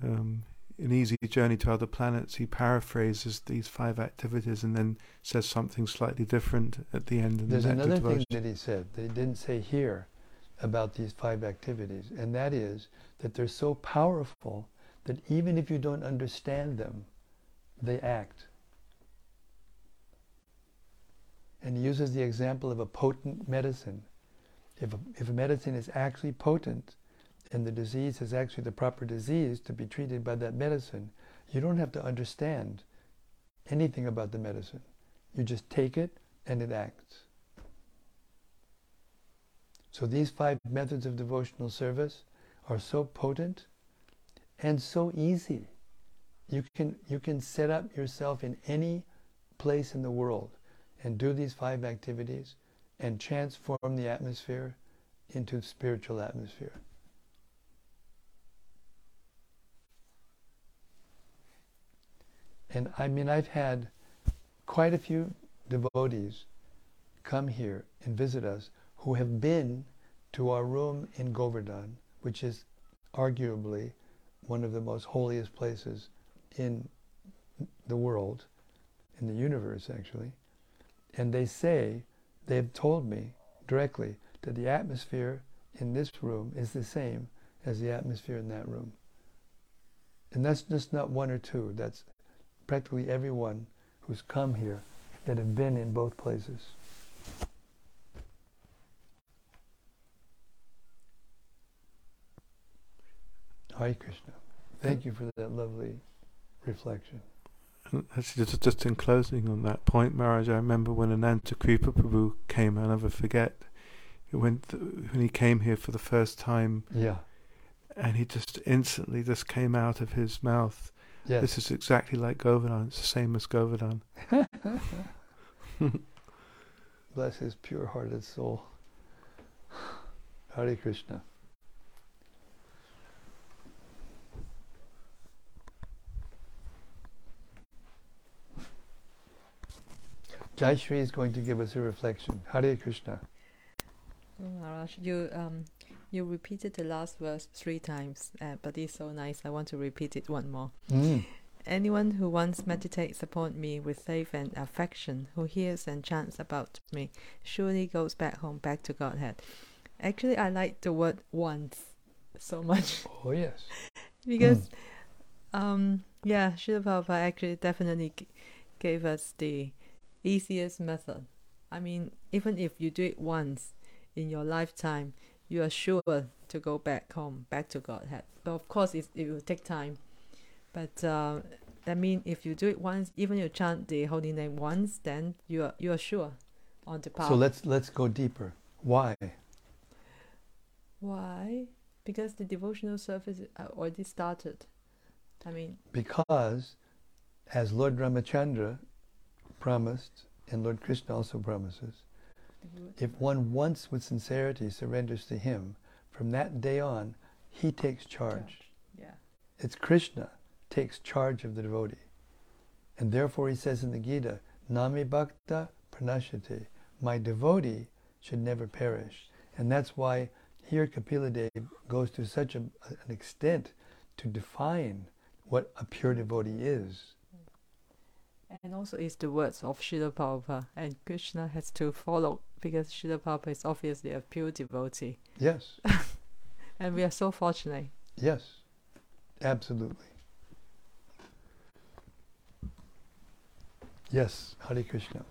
Speaker 3: Um, in Easy Journey to Other Planets, he paraphrases these five activities and then says something slightly different at the end.
Speaker 1: There's
Speaker 3: the
Speaker 1: another
Speaker 3: Devotion.
Speaker 1: thing that he said that he didn't say here about these five activities, and that is that they're so powerful that even if you don't understand them, they act. And he uses the example of a potent medicine. If a, if a medicine is actually potent and the disease is actually the proper disease to be treated by that medicine, you don't have to understand anything about the medicine. You just take it and it acts. So these five methods of devotional service are so potent and so easy You can you can set up yourself in any place in the world and do these five activities and transform the atmosphere into spiritual atmosphere. And I mean, I've had quite a few devotees come here and visit us who have been to our room in Govardhan, which is arguably one of the most holiest places in the world, in the universe actually. And they say, they've told me directly that the atmosphere in this room is the same as the atmosphere in that room. And that's just not one or two, that's practically everyone who's come here that have been in both places. Hare Krishna. Thank you for that lovely reflection.
Speaker 3: And actually, just, just in closing on that point, Maharaj, I remember when Ananta Kripa Prabhu came, I'll never forget, when, th- when he came here for the first time,
Speaker 1: Yeah.
Speaker 3: and he just instantly just came out of his mouth.
Speaker 1: Yes.
Speaker 3: This is exactly like Govardhan. It's the same as Govardhan.
Speaker 1: Bless his pure hearted soul. Hare Krishna. Jayashri is going to give us a reflection. Hare Krishna.
Speaker 4: Oh, Maharaj, you um, you repeated the last verse three times, uh, but it's so nice. I want to repeat it one more.
Speaker 1: Mm.
Speaker 4: Anyone who once meditates upon me with faith and affection, who hears and chants about me, surely goes back home, back to Godhead. Actually, I like the word once so much
Speaker 1: Oh, yes.
Speaker 4: because, um, yeah, Srila Prabhupada actually definitely g- gave us the easiest method. I mean, even if you do it once in your lifetime, you are sure to go back home, back to Godhead. But of course, it, it will take time. But uh, that means if you do it once, even you chant the holy name once, then you are you are sure on the path.
Speaker 1: So let's let's go deeper. Why?
Speaker 4: Why? Because the devotional service uh, already started. I mean,
Speaker 1: Because, as Lord Ramachandra promised, and Lord Krishna also promises, if one once with sincerity surrenders to him, from that day on, he takes charge.
Speaker 4: yeah.
Speaker 1: It's Krishna takes charge of the devotee. And therefore he says in the Gita, Nami Bhakta Pranashati, my devotee should never perish. And that's why here Kapila Dev goes to such a, an extent to define what a pure devotee is.
Speaker 4: And also it's the words of Srila Prabhupada and Krishna has to follow because Srila Prabhupada is obviously a pure devotee.
Speaker 1: Yes,
Speaker 4: And we are so fortunate.
Speaker 1: yes, absolutely. Yes, Hare Krishna.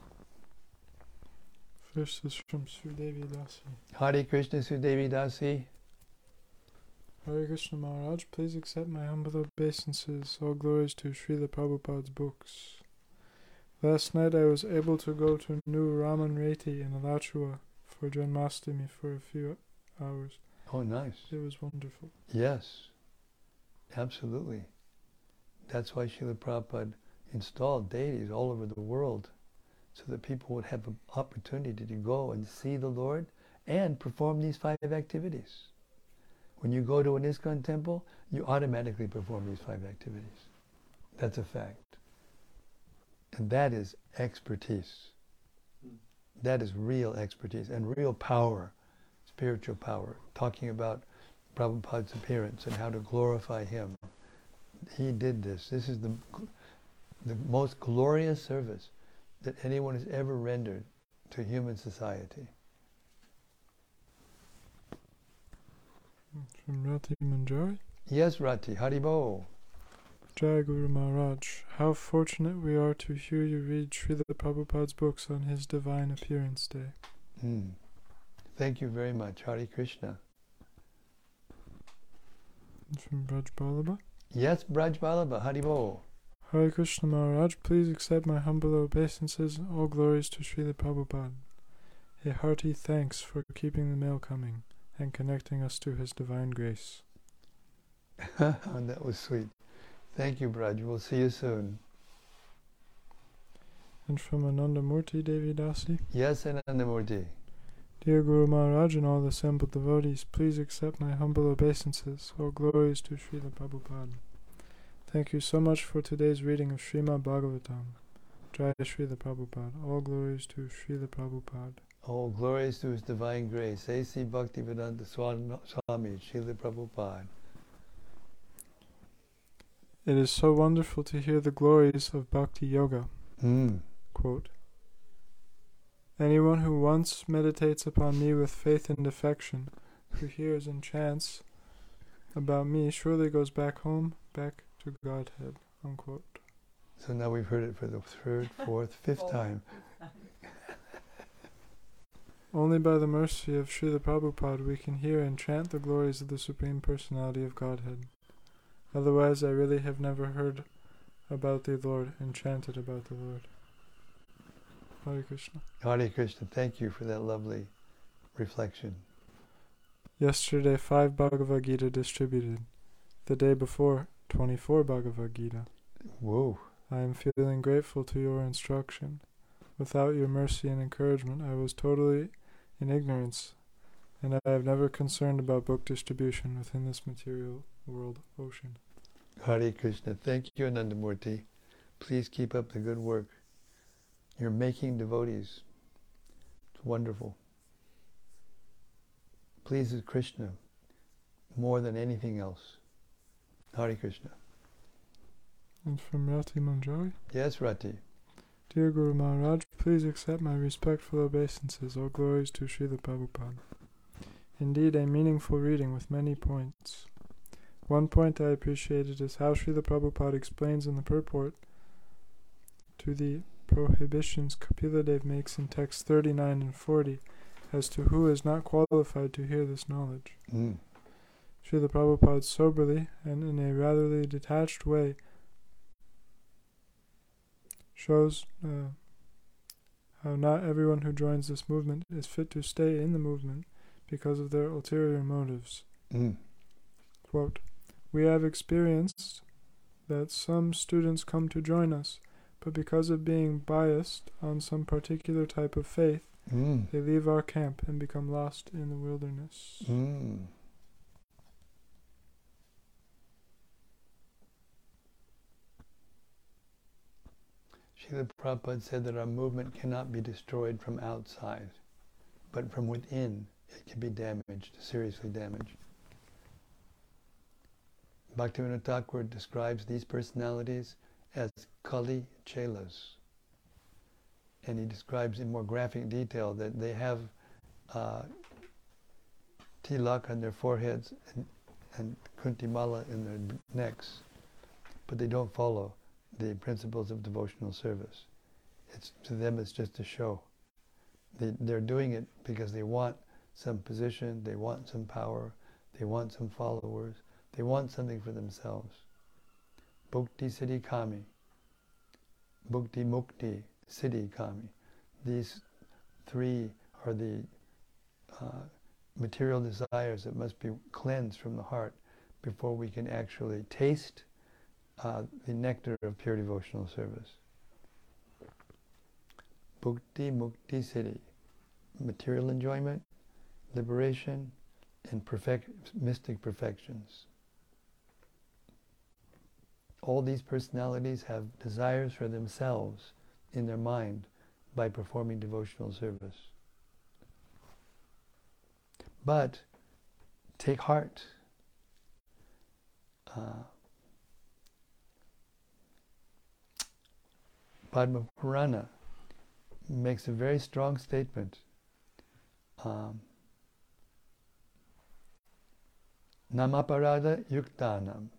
Speaker 2: First is from Sudevi Dasi.
Speaker 1: Hare Krishna Sudevi Dasi.
Speaker 2: Hare Krishna Maharaj, please accept my humble obeisances. All glories to Srila Prabhupada's books. Last night I was able to go to New Raman Reti in Alachua for Janmastami for a few hours.
Speaker 1: Oh, nice.
Speaker 2: It was wonderful.
Speaker 1: Yes, absolutely. That's why Srila Prabhupada installed deities all over the world so that people would have an opportunity to go and see the Lord and perform these five activities. When you go to an ISKCON temple, you automatically perform these five activities. That's a fact. And that is expertise. That is real expertise and real power, spiritual power. Talking about Prabhupada's appearance and how to glorify him. He did this. This is the, the most glorious service that anyone has ever rendered to human society.
Speaker 2: From Rati Manjari.
Speaker 1: Yes, Rati, Haribo.
Speaker 2: Jai Guru Maharaj, how fortunate we are to hear you read Srila Prabhupada's books on his Divine Appearance Day.
Speaker 1: Mm. Thank you very much, Hari Krishna.
Speaker 2: And From Braj Balaba.
Speaker 1: Yes, Braj Balaba, Haribo.
Speaker 2: Hare Krishna Maharaj, please accept my humble obeisances. All glories to Srila Prabhupada. A hearty thanks for keeping the mail coming and connecting us to his divine grace.
Speaker 1: And that was sweet. Thank you, Braj. We'll see you soon.
Speaker 2: And from Anandamurti Devi Dasi.
Speaker 1: Yes, Anandamurti.
Speaker 2: Dear Guru Maharaj and all assembled devotees, please accept my humble obeisances. All glories to Srila Prabhupada. Thank you so much for today's reading of Srimad Bhagavatam. Jai Srila Prabhupada. All glories to Srila Prabhupada.
Speaker 1: All glories to His divine grace. A.C. Bhaktivedanta Swami, Srila Prabhupada.
Speaker 2: It is so wonderful to hear the glories of Bhakti Yoga.
Speaker 1: Mm.
Speaker 2: Quote, Anyone who once meditates upon me with faith and affection, who hears and chants about me, surely goes back home, back to Godhead. Unquote.
Speaker 1: So now we've heard it for the third, fourth, fifth time.
Speaker 2: Only by the mercy of Srila Prabhupada we can hear and chant the glories of the Supreme Personality of Godhead. Otherwise, I really have never heard about the Lord and chanted about the Lord. Hare Krishna.
Speaker 1: Hare Krishna, thank you for that lovely reflection.
Speaker 2: Yesterday, five Bhagavad Gita distributed. The day before, 24 Bhagavad Gita.
Speaker 1: Whoa.
Speaker 2: I am feeling grateful to your instruction. Without your mercy and encouragement, I was totally in ignorance, and I have never concerned about book distribution within this material world ocean.
Speaker 1: Hare Krishna. Thank you, Anandamurti. Please keep up the good work. You're making devotees. It's wonderful. Pleases Krishna more than anything else. Hare Krishna.
Speaker 2: And from Rati Manjari.
Speaker 1: Yes, Rati.
Speaker 2: Dear Guru Maharaj, please accept my respectful obeisances. All glories to Srila Prabhupada. Indeed, a meaningful reading with many points. One point I appreciated is how Srila Prabhupada explains in the purport to the prohibitions Kapila Dev makes in texts 39 and 40 as to who is not qualified to hear this knowledge.
Speaker 1: Mm.
Speaker 2: Srila Prabhupada soberly and in a ratherly detached way shows uh, how not everyone who joins this movement is fit to stay in the movement because of their ulterior motives.
Speaker 1: Mm.
Speaker 2: Quote, We have experienced that some students come to join us but because of being biased on some particular type of faith,
Speaker 1: mm.
Speaker 2: they leave our camp and become lost in the wilderness.
Speaker 1: Mm. Srila Prabhupada said that our movement cannot be destroyed from outside, but from within it can be damaged, seriously damaged. Bhaktivinoda Thakur describes these personalities as Kali Chelas. And he describes in more graphic detail that they have uh, tilak on their foreheads and, and kanthimala in their necks, but they don't follow the principles of devotional service. It's to them it's just a show. They, they're doing it because they want some position, they want some power, they want some followers, they want something for themselves. Bhukti Siddhi Kami, Bhukti Mukti Siddhi Kami. These three are the uh, material desires that must be cleansed from the heart before we can actually taste uh, the nectar of pure devotional service. Bhukti Mukti Siddhi, material enjoyment, liberation, and perfect, mystic perfections all these personalities have desires for themselves in their mind by performing devotional service. But take heart. Uh, Padma Purana makes a very strong statement. Um, Namaparada yuktanam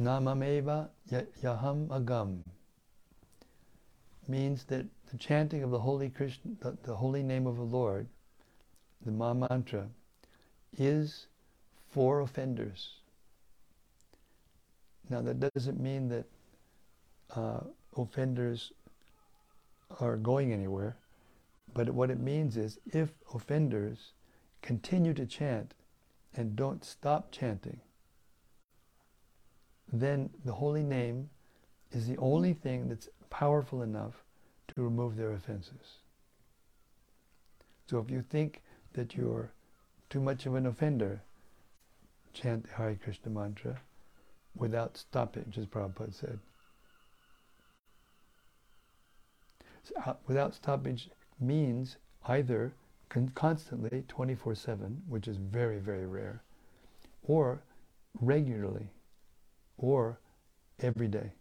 Speaker 1: Namameva Yaham Agam means that the chanting of the holy Krishna, the, the holy name of the Lord, the Maha mantra, is for offenders. Now that doesn't mean that uh, offenders are going anywhere, but what it means is if offenders continue to chant and don't stop chanting, then the holy name is the only thing that's powerful enough to remove their offenses. So if you think that you're too much of an offender, chant the Hare Krishna mantra without stoppage, as Prabhupada said. So, uh, without stoppage means either con- constantly, 24 7, which is very, very rare, or regularly, or every day.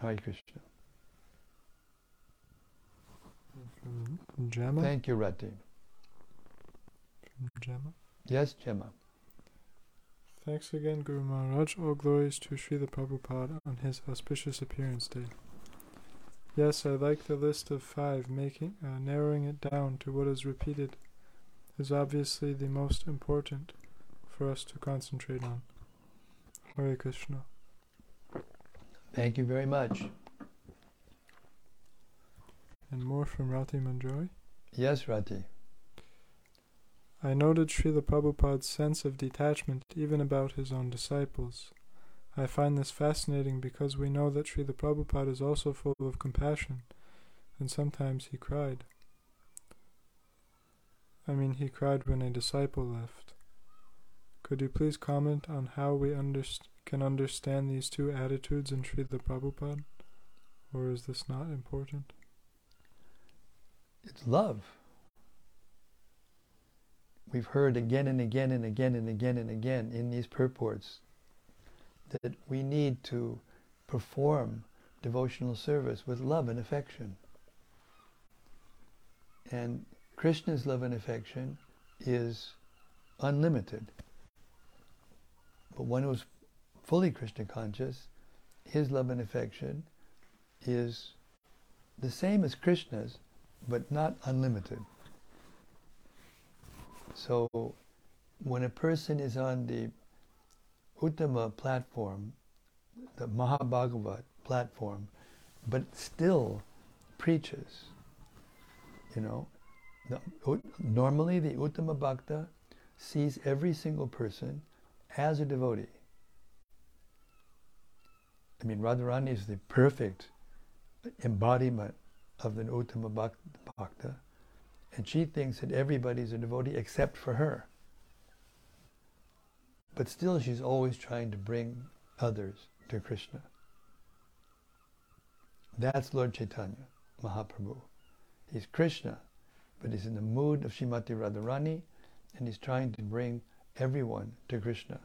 Speaker 1: Hare Krishna.
Speaker 2: From, Gemma.
Speaker 1: Thank you, Rati.
Speaker 2: From Gemma.
Speaker 1: Yes, Gemma.
Speaker 2: Thanks again, Guru Maharaj. All glories to Srila Prabhupada on his auspicious appearance day. Yes, I like the list of five, making uh, narrowing it down to what is repeated is obviously the most important for us to concentrate on. Hare Krishna.
Speaker 1: Thank you very much.
Speaker 2: And more from Rati Manjari.
Speaker 1: Yes, Rati.
Speaker 2: I noted Srila Prabhupada's sense of detachment even about his own disciples. I find this fascinating because we know that Srila Prabhupada is also full of compassion, and sometimes he cried. I mean, he cried when a disciple left. Could you please comment on how we underst- can understand these two attitudes in Srila Prabhupada? Or is this not important?
Speaker 1: It's love. We've heard again and again and again and again and again in these purports that we need to perform devotional service with love and affection. And Krishna's love and affection is unlimited. But one who's fully Krishna conscious, his love and affection is the same as Krishna's, but not unlimited. So when a person is on the Uttama platform, the Mahabhagavat platform, but still preaches, you know, normally the Uttama Bhakta sees every single person as a devotee. I mean, Radharani is the perfect embodiment of the Uttama Bhakta, and she thinks that everybody's a devotee except for her. But still, she's always trying to bring others to Krishna. That's Lord Chaitanya, Mahaprabhu. He's Krishna, but he's in the mood of Shrimati Radharani, and he's trying to bring everyone to Krishna.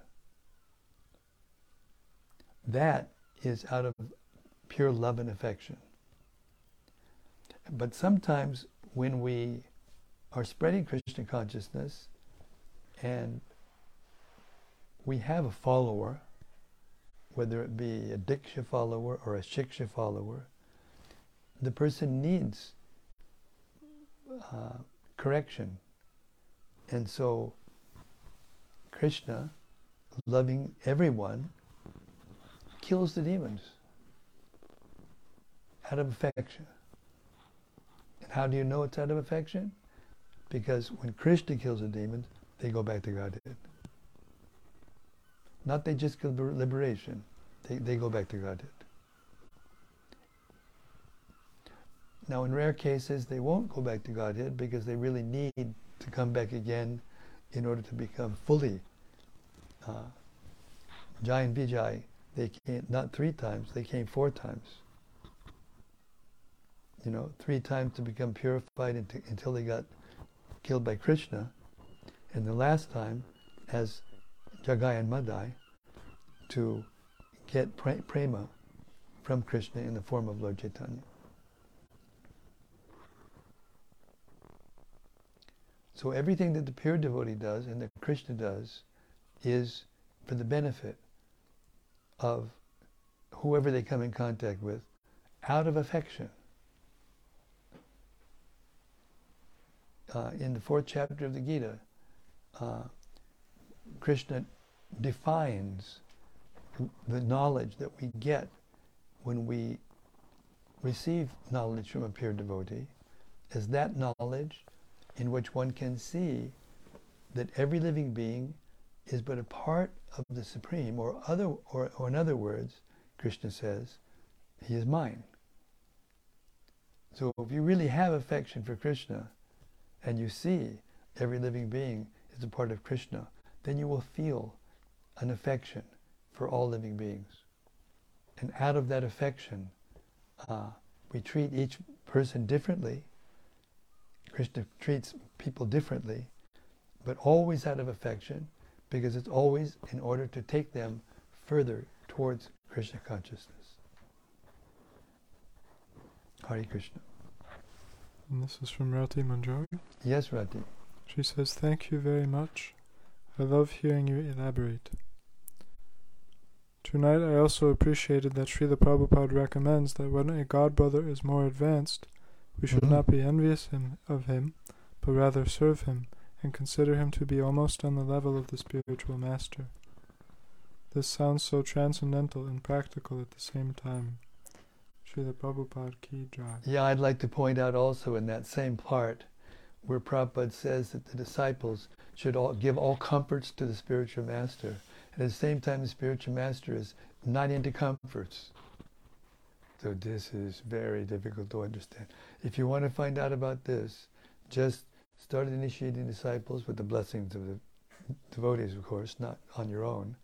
Speaker 1: That is out of pure love and affection. But sometimes when we are spreading Krishna consciousness and we have a follower, whether it be a Diksha follower or a Shiksha follower, the person needs uh, correction. And so Krishna, loving everyone, kills the demons out of affection. And how do you know it's out of affection? Because when Krishna kills the demons, they go back to Godhead. Not they just kill liberation, they, they go back to Godhead. Now, in rare cases, they won't go back to Godhead because they really need to come back again in order to become fully. Uh, Jai and Vijay, they came not three times, they came four times. You know, three times to become purified until, until they got killed by Krishna, and the last time as Jagai and Madai to get prema from Krishna in the form of Lord Chaitanya. So everything that the pure devotee does and that Krishna does is for the benefit of whoever they come in contact with out of affection. Uh, in the fourth chapter of the Gita, uh, Krishna defines the knowledge that we get when we receive knowledge from a pure devotee as that knowledge in which one can see that every living being is but a part of the Supreme, or other, or, or in other words, Krishna says, he is mine. So if you really have affection for Krishna, and you see every living being is a part of Krishna, then you will feel an affection for all living beings. And out of that affection, uh, we treat each person differently. Krishna treats people differently, but always out of affection, because it's always in order to take them further towards Krishna consciousness. Hari Krishna.
Speaker 2: And this is from Rati Manjari.
Speaker 1: Yes, Rati.
Speaker 2: She says, Thank you very much. I love hearing you elaborate. Tonight I also appreciated that Srila Prabhupada recommends that when a god brother is more advanced, we should
Speaker 1: Mhm.
Speaker 2: not be envious him, of him, but rather serve him and consider him to be almost on the level of the spiritual master. This sounds so transcendental and practical at the same time. Srila Prabhupada Ki Jai.
Speaker 1: Yeah, I'd like to point out also in that same part where Prabhupada says that the disciples should all give all comforts to the spiritual master. And at the same time, the spiritual master is not into comforts. So this is very difficult to understand. If you want to find out about this, just start initiating disciples with the blessings of the devotees, of course, not on your own.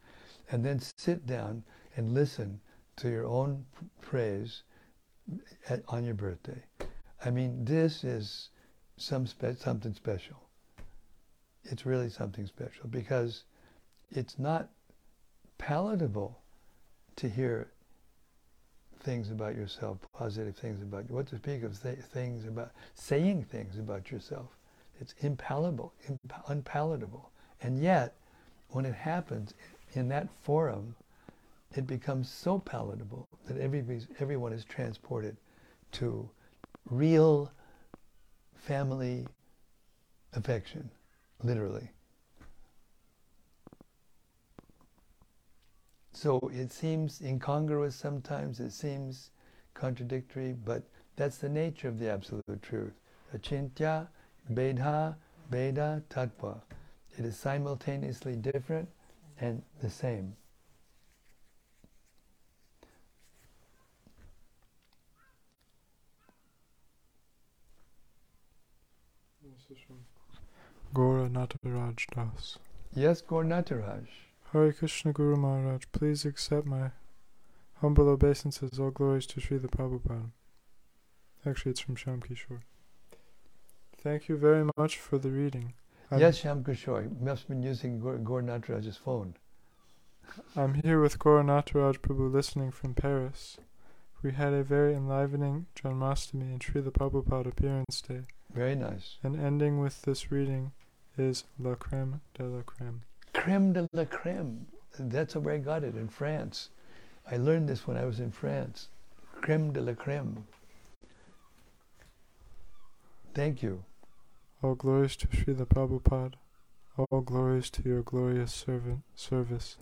Speaker 1: And then sit down and listen to your own praise at, on your birthday. I mean, this is some spe- something special. It's really something special because it's not palatable to hear things about yourself, positive things about you. What to speak of th- things about saying things about yourself? It's impalpable, imp- unpalatable. And yet, when it happens in that forum, it becomes so palatable that everyone is transported to real family affection, literally. So it seems incongruous sometimes, it seems contradictory, but that's the nature of the absolute truth. Achintya, Bheda, Beda, Tattva. It is simultaneously different and the same.
Speaker 2: Gora Nataraj Das.
Speaker 1: Yes, Gornataraj.
Speaker 2: Hare Krishna Guru Maharaj, please accept my humble obeisances, all glories to Srila Prabhupada. Actually, it's from Sham Kishore. Thank you very much for the reading. I'm,
Speaker 1: Yes, Sham Kishore. Must have been using Gornataraj's phone.
Speaker 2: I'm here with Gora Nataraj Prabhu listening from Paris. We had a very enlivening Janmashtami and Srila Prabhupada appearance day,
Speaker 1: Very nice.
Speaker 2: and ending with this reading is La Creme de la Creme.
Speaker 1: Creme de la creme. That's where I got it in France. I learned this when I was in France. Creme de la creme. Thank you.
Speaker 2: All glories to Srila Prabhupada. All glories to your glorious servant service,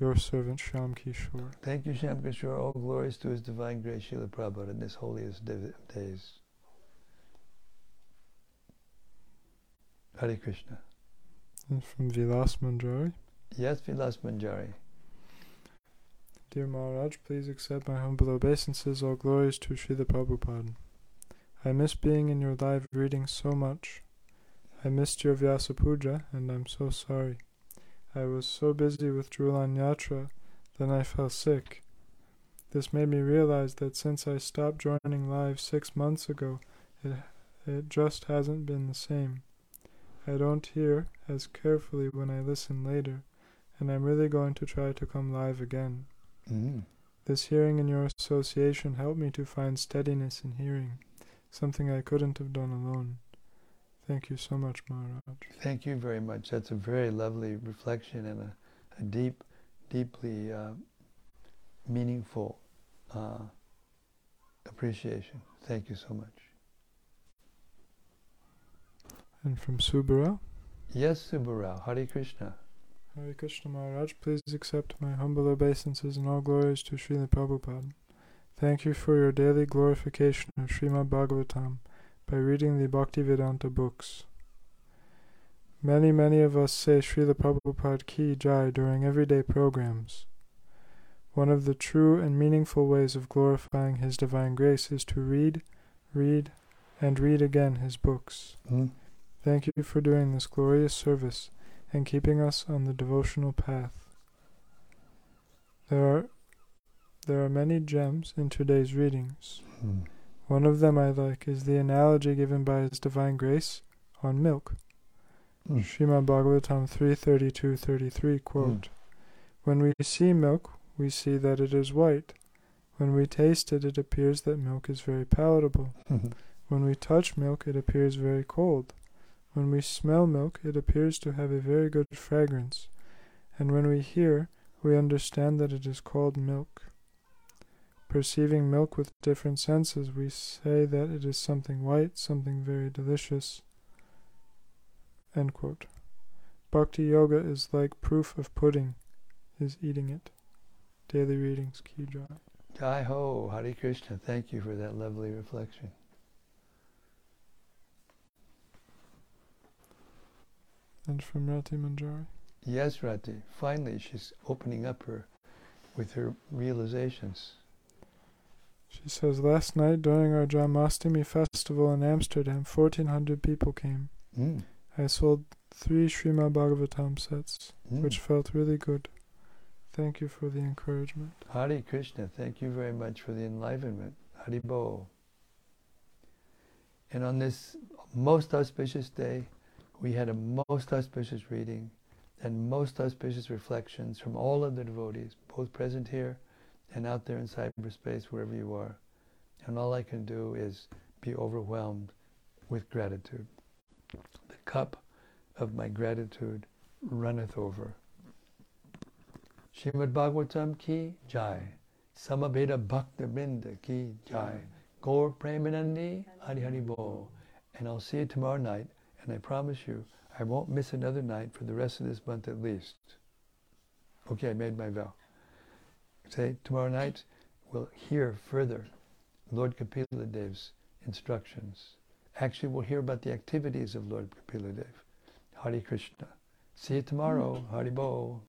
Speaker 2: your servant Sham Kishore.
Speaker 1: Thank you, Sham Kishore. All glories to His Divine Grace, Srila Prabhupada, in this holiest day- days. Hare Krishna.
Speaker 2: From Vilas Manjari.
Speaker 1: Yes, Vilas Manjari.
Speaker 2: Dear Maharaj, please accept my humble obeisances. All glories to Srila Prabhupada. I miss being in your live readings so much. I missed your Vyasa Puja, and I'm so sorry. I was so busy with Jhulan Yatra, then I fell sick. This made me realize that since I stopped joining live six months ago, it, it just hasn't been the same. I don't hear as carefully when I listen later, and I'm really going to try to come live again.
Speaker 1: Mm.
Speaker 2: This hearing in your association helped me to find steadiness in hearing, something I couldn't have done alone. Thank you so much, Maharaj.
Speaker 1: Thank you very much. That's a very lovely reflection and a, a deep, deeply uh, meaningful uh, appreciation. Thank you so much.
Speaker 2: And from Subara,
Speaker 1: Yes, Subbarao. Hare Krishna.
Speaker 2: Hare Krishna Maharaj, please accept my humble obeisances and all glories to Srila Prabhupada. Thank you for your daily glorification of Srimad Bhagavatam by reading the Bhaktivedanta books. Many, many of us say Srila Prabhupada Ki Jai during everyday programs. One of the true and meaningful ways of glorifying His divine grace is to read, read, and read again His books.
Speaker 1: Mm.
Speaker 2: Thank you for doing this glorious service and keeping us on the devotional path. There are there are many gems in today's readings.
Speaker 1: Mm.
Speaker 2: One of them I like is the analogy given by His Divine Grace on milk.
Speaker 1: Mm.
Speaker 2: Srimad Bhagavatam 3.32.33 quote, When we see milk, we see that it is white. When we taste it, it appears that milk is very palatable.
Speaker 1: Mm.
Speaker 2: When we touch milk, it appears very cold. When we smell milk, it appears to have a very good fragrance. And when we hear, we understand that it is called milk. Perceiving milk with different senses, we say that it is something white, something very delicious. Bhakti yoga is like proof of pudding, is eating it. Daily readings, Ki Jai.
Speaker 1: Ho, Hare Krishna. Thank you for that lovely reflection.
Speaker 2: And from Rati Manjari.
Speaker 1: Yes, Rati. Finally, she's opening up her with her realizations.
Speaker 2: She says, Last night during our Janmashtami festival in Amsterdam, 1400 people came.
Speaker 1: Mm.
Speaker 2: I sold three Srimad Bhagavatam sets,
Speaker 1: Mm.
Speaker 2: which felt really good. Thank you for the encouragement.
Speaker 1: Hare Krishna, thank you very much for the enlivenment. Hari Bo. And on this most auspicious day, we had a most auspicious reading and most auspicious reflections from all of the devotees, both present here and out there in cyberspace, wherever you are. And all I can do is be overwhelmed with gratitude. The cup of my gratitude runneth over. Shrimad Bhagavatam ki jai. Samaveta Bhakta Brinda ki jai. Gaur Premanandi Hari Hari Bo. And I'll see you tomorrow night. And I promise you, I won't miss another night for the rest of this month at least. Okay, I made my vow. Say, tomorrow night we'll hear further Lord Kapila Dev's instructions. Actually, we'll hear about the activities of Lord Kapila Dev. Hari Krishna. See you tomorrow. Mm. Hari Bo.